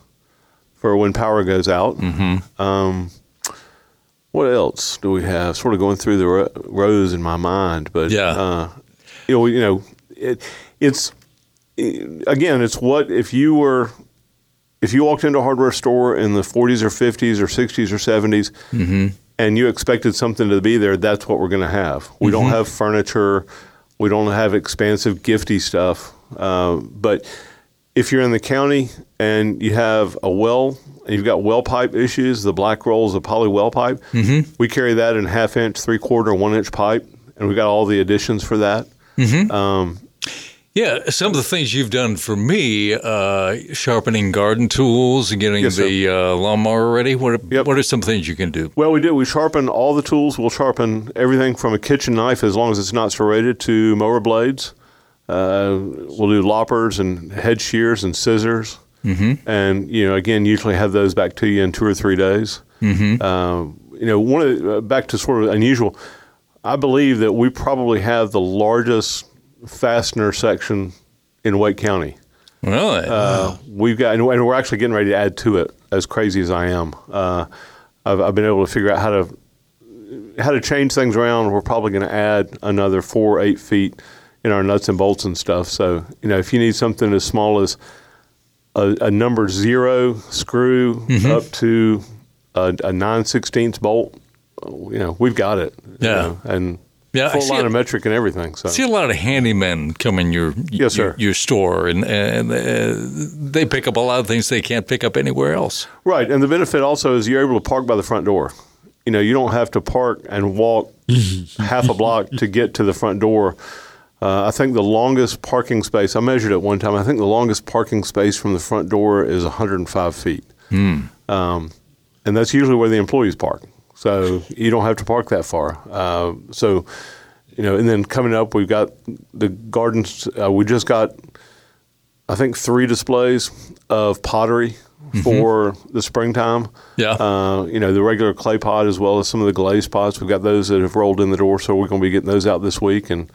for when power goes out. Mm-hmm. Um, what else do we have? Sort of going through the ro- rows in my mind, but Yeah. uh, you know, you know, it, it's again, it's what if you were if you walked into a hardware store in the 40s or 50s or 60s or 70s and you expected something to be there, that's what we're going to have. We don't have furniture. We don't have expansive, gifty stuff. Uh, but if you're in the county and you have a well, you've got well pipe issues, the black rolls of poly well pipe, we carry that in half inch, three quarter, one inch pipe, and we got all the additions for that. Um, Yeah, some of the things you've done for me, uh, sharpening garden tools and getting Yes, the uh, lawnmower ready. What are, what are some things you can do? Well, we do. We sharpen all the tools. We'll sharpen everything from a kitchen knife, as long as it's not serrated, to mower blades. Uh, we'll do loppers and head shears and scissors. Mm-hmm. And you know, again, usually have those back to you in two or three days. Mm-hmm. Um, you know, one of the, uh, back to sort of unusual. I believe that we probably have the largest fastener section in Wake County. Really? Uh, We've got, and we're actually getting ready to add to it. As crazy as I am, uh, I've, I've been able to figure out how to how to change things around. We're probably going to add another four, eight feet in our nuts and bolts and stuff. So you know, if you need something as small as a, a number zero screw Mhm. up to a, a nine sixteenths bolt, you know, we've got it. you Yeah. know, and Yeah, full line of metric and everything. So See a lot of handymen come in your Yes, sir. your, your store, and and uh, they pick up a lot of things they can't pick up anywhere else. Right, and the benefit also is you're able to park by the front door. You know, you don't have to park and walk half a block to get to the front door. Uh, I think the longest parking space I measured it one time. I think the longest parking space from the front door is 105 feet, um, and that's usually where the employees park. So you don't have to park that far. Uh, so you know, and then coming up, we've got the gardens. Uh, we just got I think three displays of pottery for the springtime. Yeah. Uh, you know, the regular clay pot as well as some of the glazed pots. We've got those that have rolled in the door, so we're going to be getting those out this week and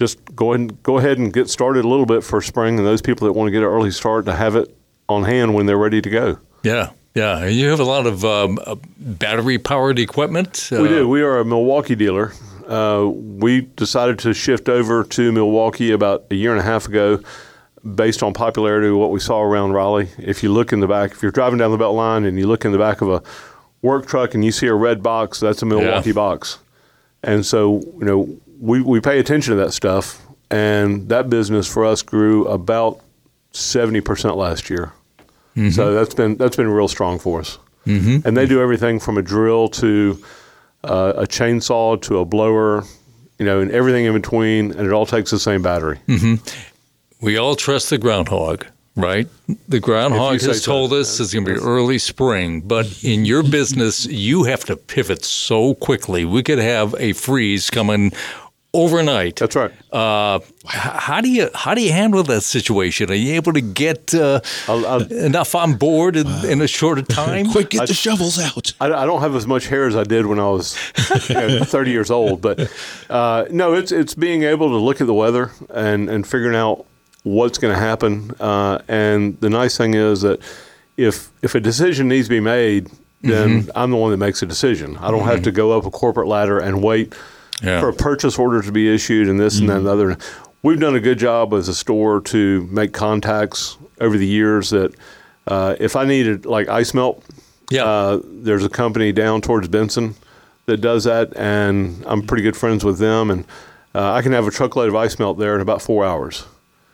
just go ahead and go ahead and get started a little bit for spring. And those people that want to get an early start to have it on hand when they're ready to go. Yeah, yeah. You have a lot of um, uh, battery powered equipment. we Uh, do. We are a Milwaukee dealer. Uh, we decided to shift over to Milwaukee about a year and a half ago based on popularity of what we saw around Raleigh. If you look in the back, if you're driving down the belt line and you look in the back of a work truck and you see a red box, that's a Milwaukee box. And so, you know, we, we pay attention to that stuff. And that business for us grew about 70% last year. Mhm. So that's been that's been real strong for us. Mhm. And they do everything from a drill to uh, a chainsaw to a blower, you know, and everything in between, and it all takes the same battery. hmm We all trust the groundhog, right? The groundhog has so. told us it's going to be early spring, but in your business, you have to pivot so quickly. We could have a freeze coming overnight. That's right. Uh, how do you how do you handle that situation? Are you able to get uh, enough on board in, in a shorter time? Quick, get the shovels out. I, I don't have as much hair as I did when I was you know, 30 years old, but uh, no, it's it's being able to look at the weather and and figuring out what's going to happen. Uh, and the nice thing is that if if a decision needs to be made, then Mhm. I'm the one that makes a decision. I don't have to go up a corporate ladder and wait Yeah. for a purchase order to be issued and this and that and the other. We've done a good job as a store to make contacts over the years that uh, if I needed like ice melt, yeah. uh, there's a company down towards Benson that does that, and I'm pretty good friends with them, and uh, I can have a truckload of ice melt there in about four hours.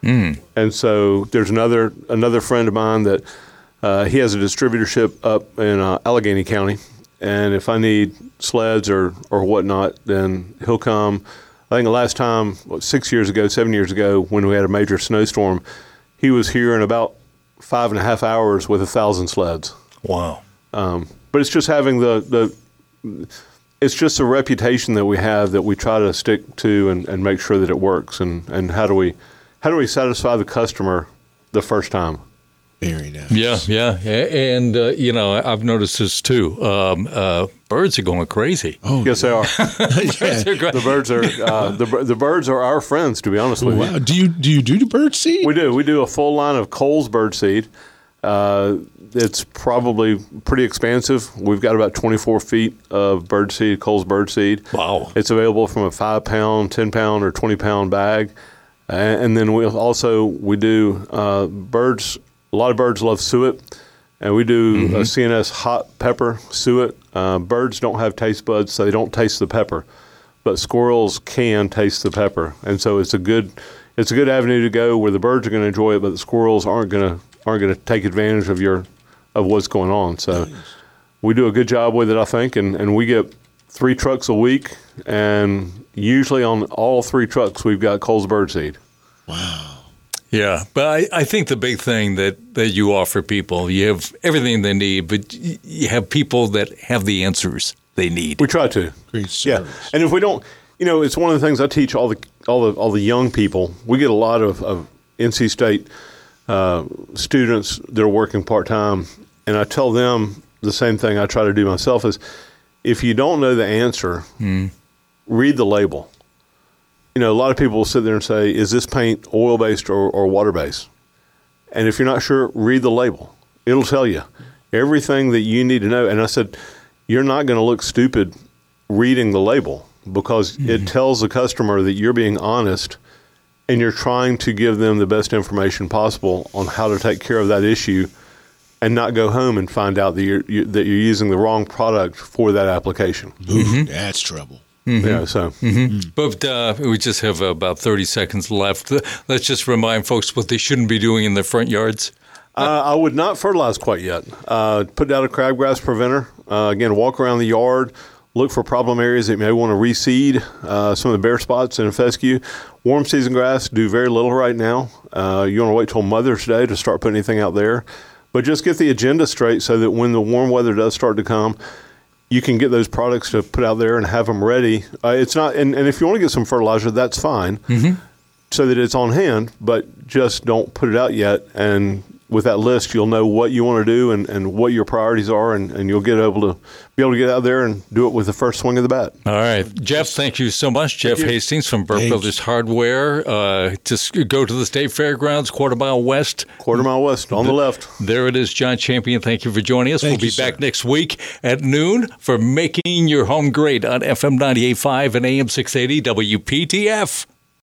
Mm. And so there's another another friend of mine that uh, he has a distributorship up in uh, Allegheny County, and if I need sleds or or whatnot, then he'll come. I think the last time, what, six years ago, seven years ago, when we had a major snowstorm, he was here in about five and a half hours with a thousand sleds. Wow. Um, but it's just having the the it's just a reputation that we have that we try to stick to and, and make sure that it works. And, and how do we how do we satisfy the customer the first time? Very nice. Yeah, yeah, and uh, you know I've noticed this too. Um, uh, birds are going crazy. Oh, yes, they are. Birds are great. The birds are uh, the the birds are our friends. To be honest with Wow. you, Do you do you do the bird seed? we do we do a full line of Cole's bird seed. Uh, it's probably pretty expansive. We've got about 24 feet of bird seed, Cole's bird seed. Wow. It's available from a five pound, 10 pound, or 20 pound bag. A- And then we also we do uh, birds. A lot of birds love suet, and we do a CNS hot pepper suet. Uh, birds don't have taste buds, so they don't taste the pepper, but squirrels can taste the pepper, and so it's a good it's a good avenue to go where the birds are going to enjoy it, but the squirrels aren't going to aren't going to take advantage of your of what's going on. So we do a good job with it, I think, and, and we get three trucks a week, and usually on all three trucks we've got Cole's birdseed. Yeah, but I, I think the big thing that, that you offer people, you have everything they need, but you have people that have the answers they need. We try to. Yeah, and if we don't, you know, it's one of the things I teach all the all the all the young people. We get a lot of, of NC State uh, students that are working part time, and I tell them the same thing I try to do myself: is if you don't know the answer, read the label. You know, a lot of people will sit there and say, "Is this paint oil based or, or water based?" And if you're not sure, read the label. It'll tell you everything that you need to know. And I said, you're not going to look stupid reading the label because it mm-hmm. tells the customer that you're being honest and you're trying to give them the best information possible on how to take care of that issue and not go home and find out that you're you, that you're using the wrong product for that application. Ooh, mm-hmm. That's trouble. Yeah, so But uh, we just have about 30 seconds left. Let's just remind folks what they shouldn't be doing in their front yards. Uh, I would not fertilize quite yet. Uh, put down a crabgrass preventer. Uh, again, walk around the yard, look for problem areas that you may want to reseed. Uh, some of the bare spots in a fescue. Warm season grass do very little right now. Uh, you want to wait till Mother's Day to start putting anything out there. But just get the agenda straight so that when the warm weather does start to come, you can get those products to put out there and have them ready. Uh, it's not, and, and if you want to get some fertilizer, that's fine, so that it's on hand. But just don't put it out yet. And with that list, you'll know what you want to do and, and what your priorities are, and, and you'll get able to be able to get out there and do it with the first swing of the bat. All right, Jeff. Thank you so much, Jeff Hastings from Burke Thank Brothers Hardware. Uh, just go to the State Fairgrounds, quarter mile west. Quarter mile west on the left. There it is, Jon Champion. Thank you for joining us. Thank we'll be you, sir. back next week at noon for making your home great on FM 98.5 and AM 680 WPTF.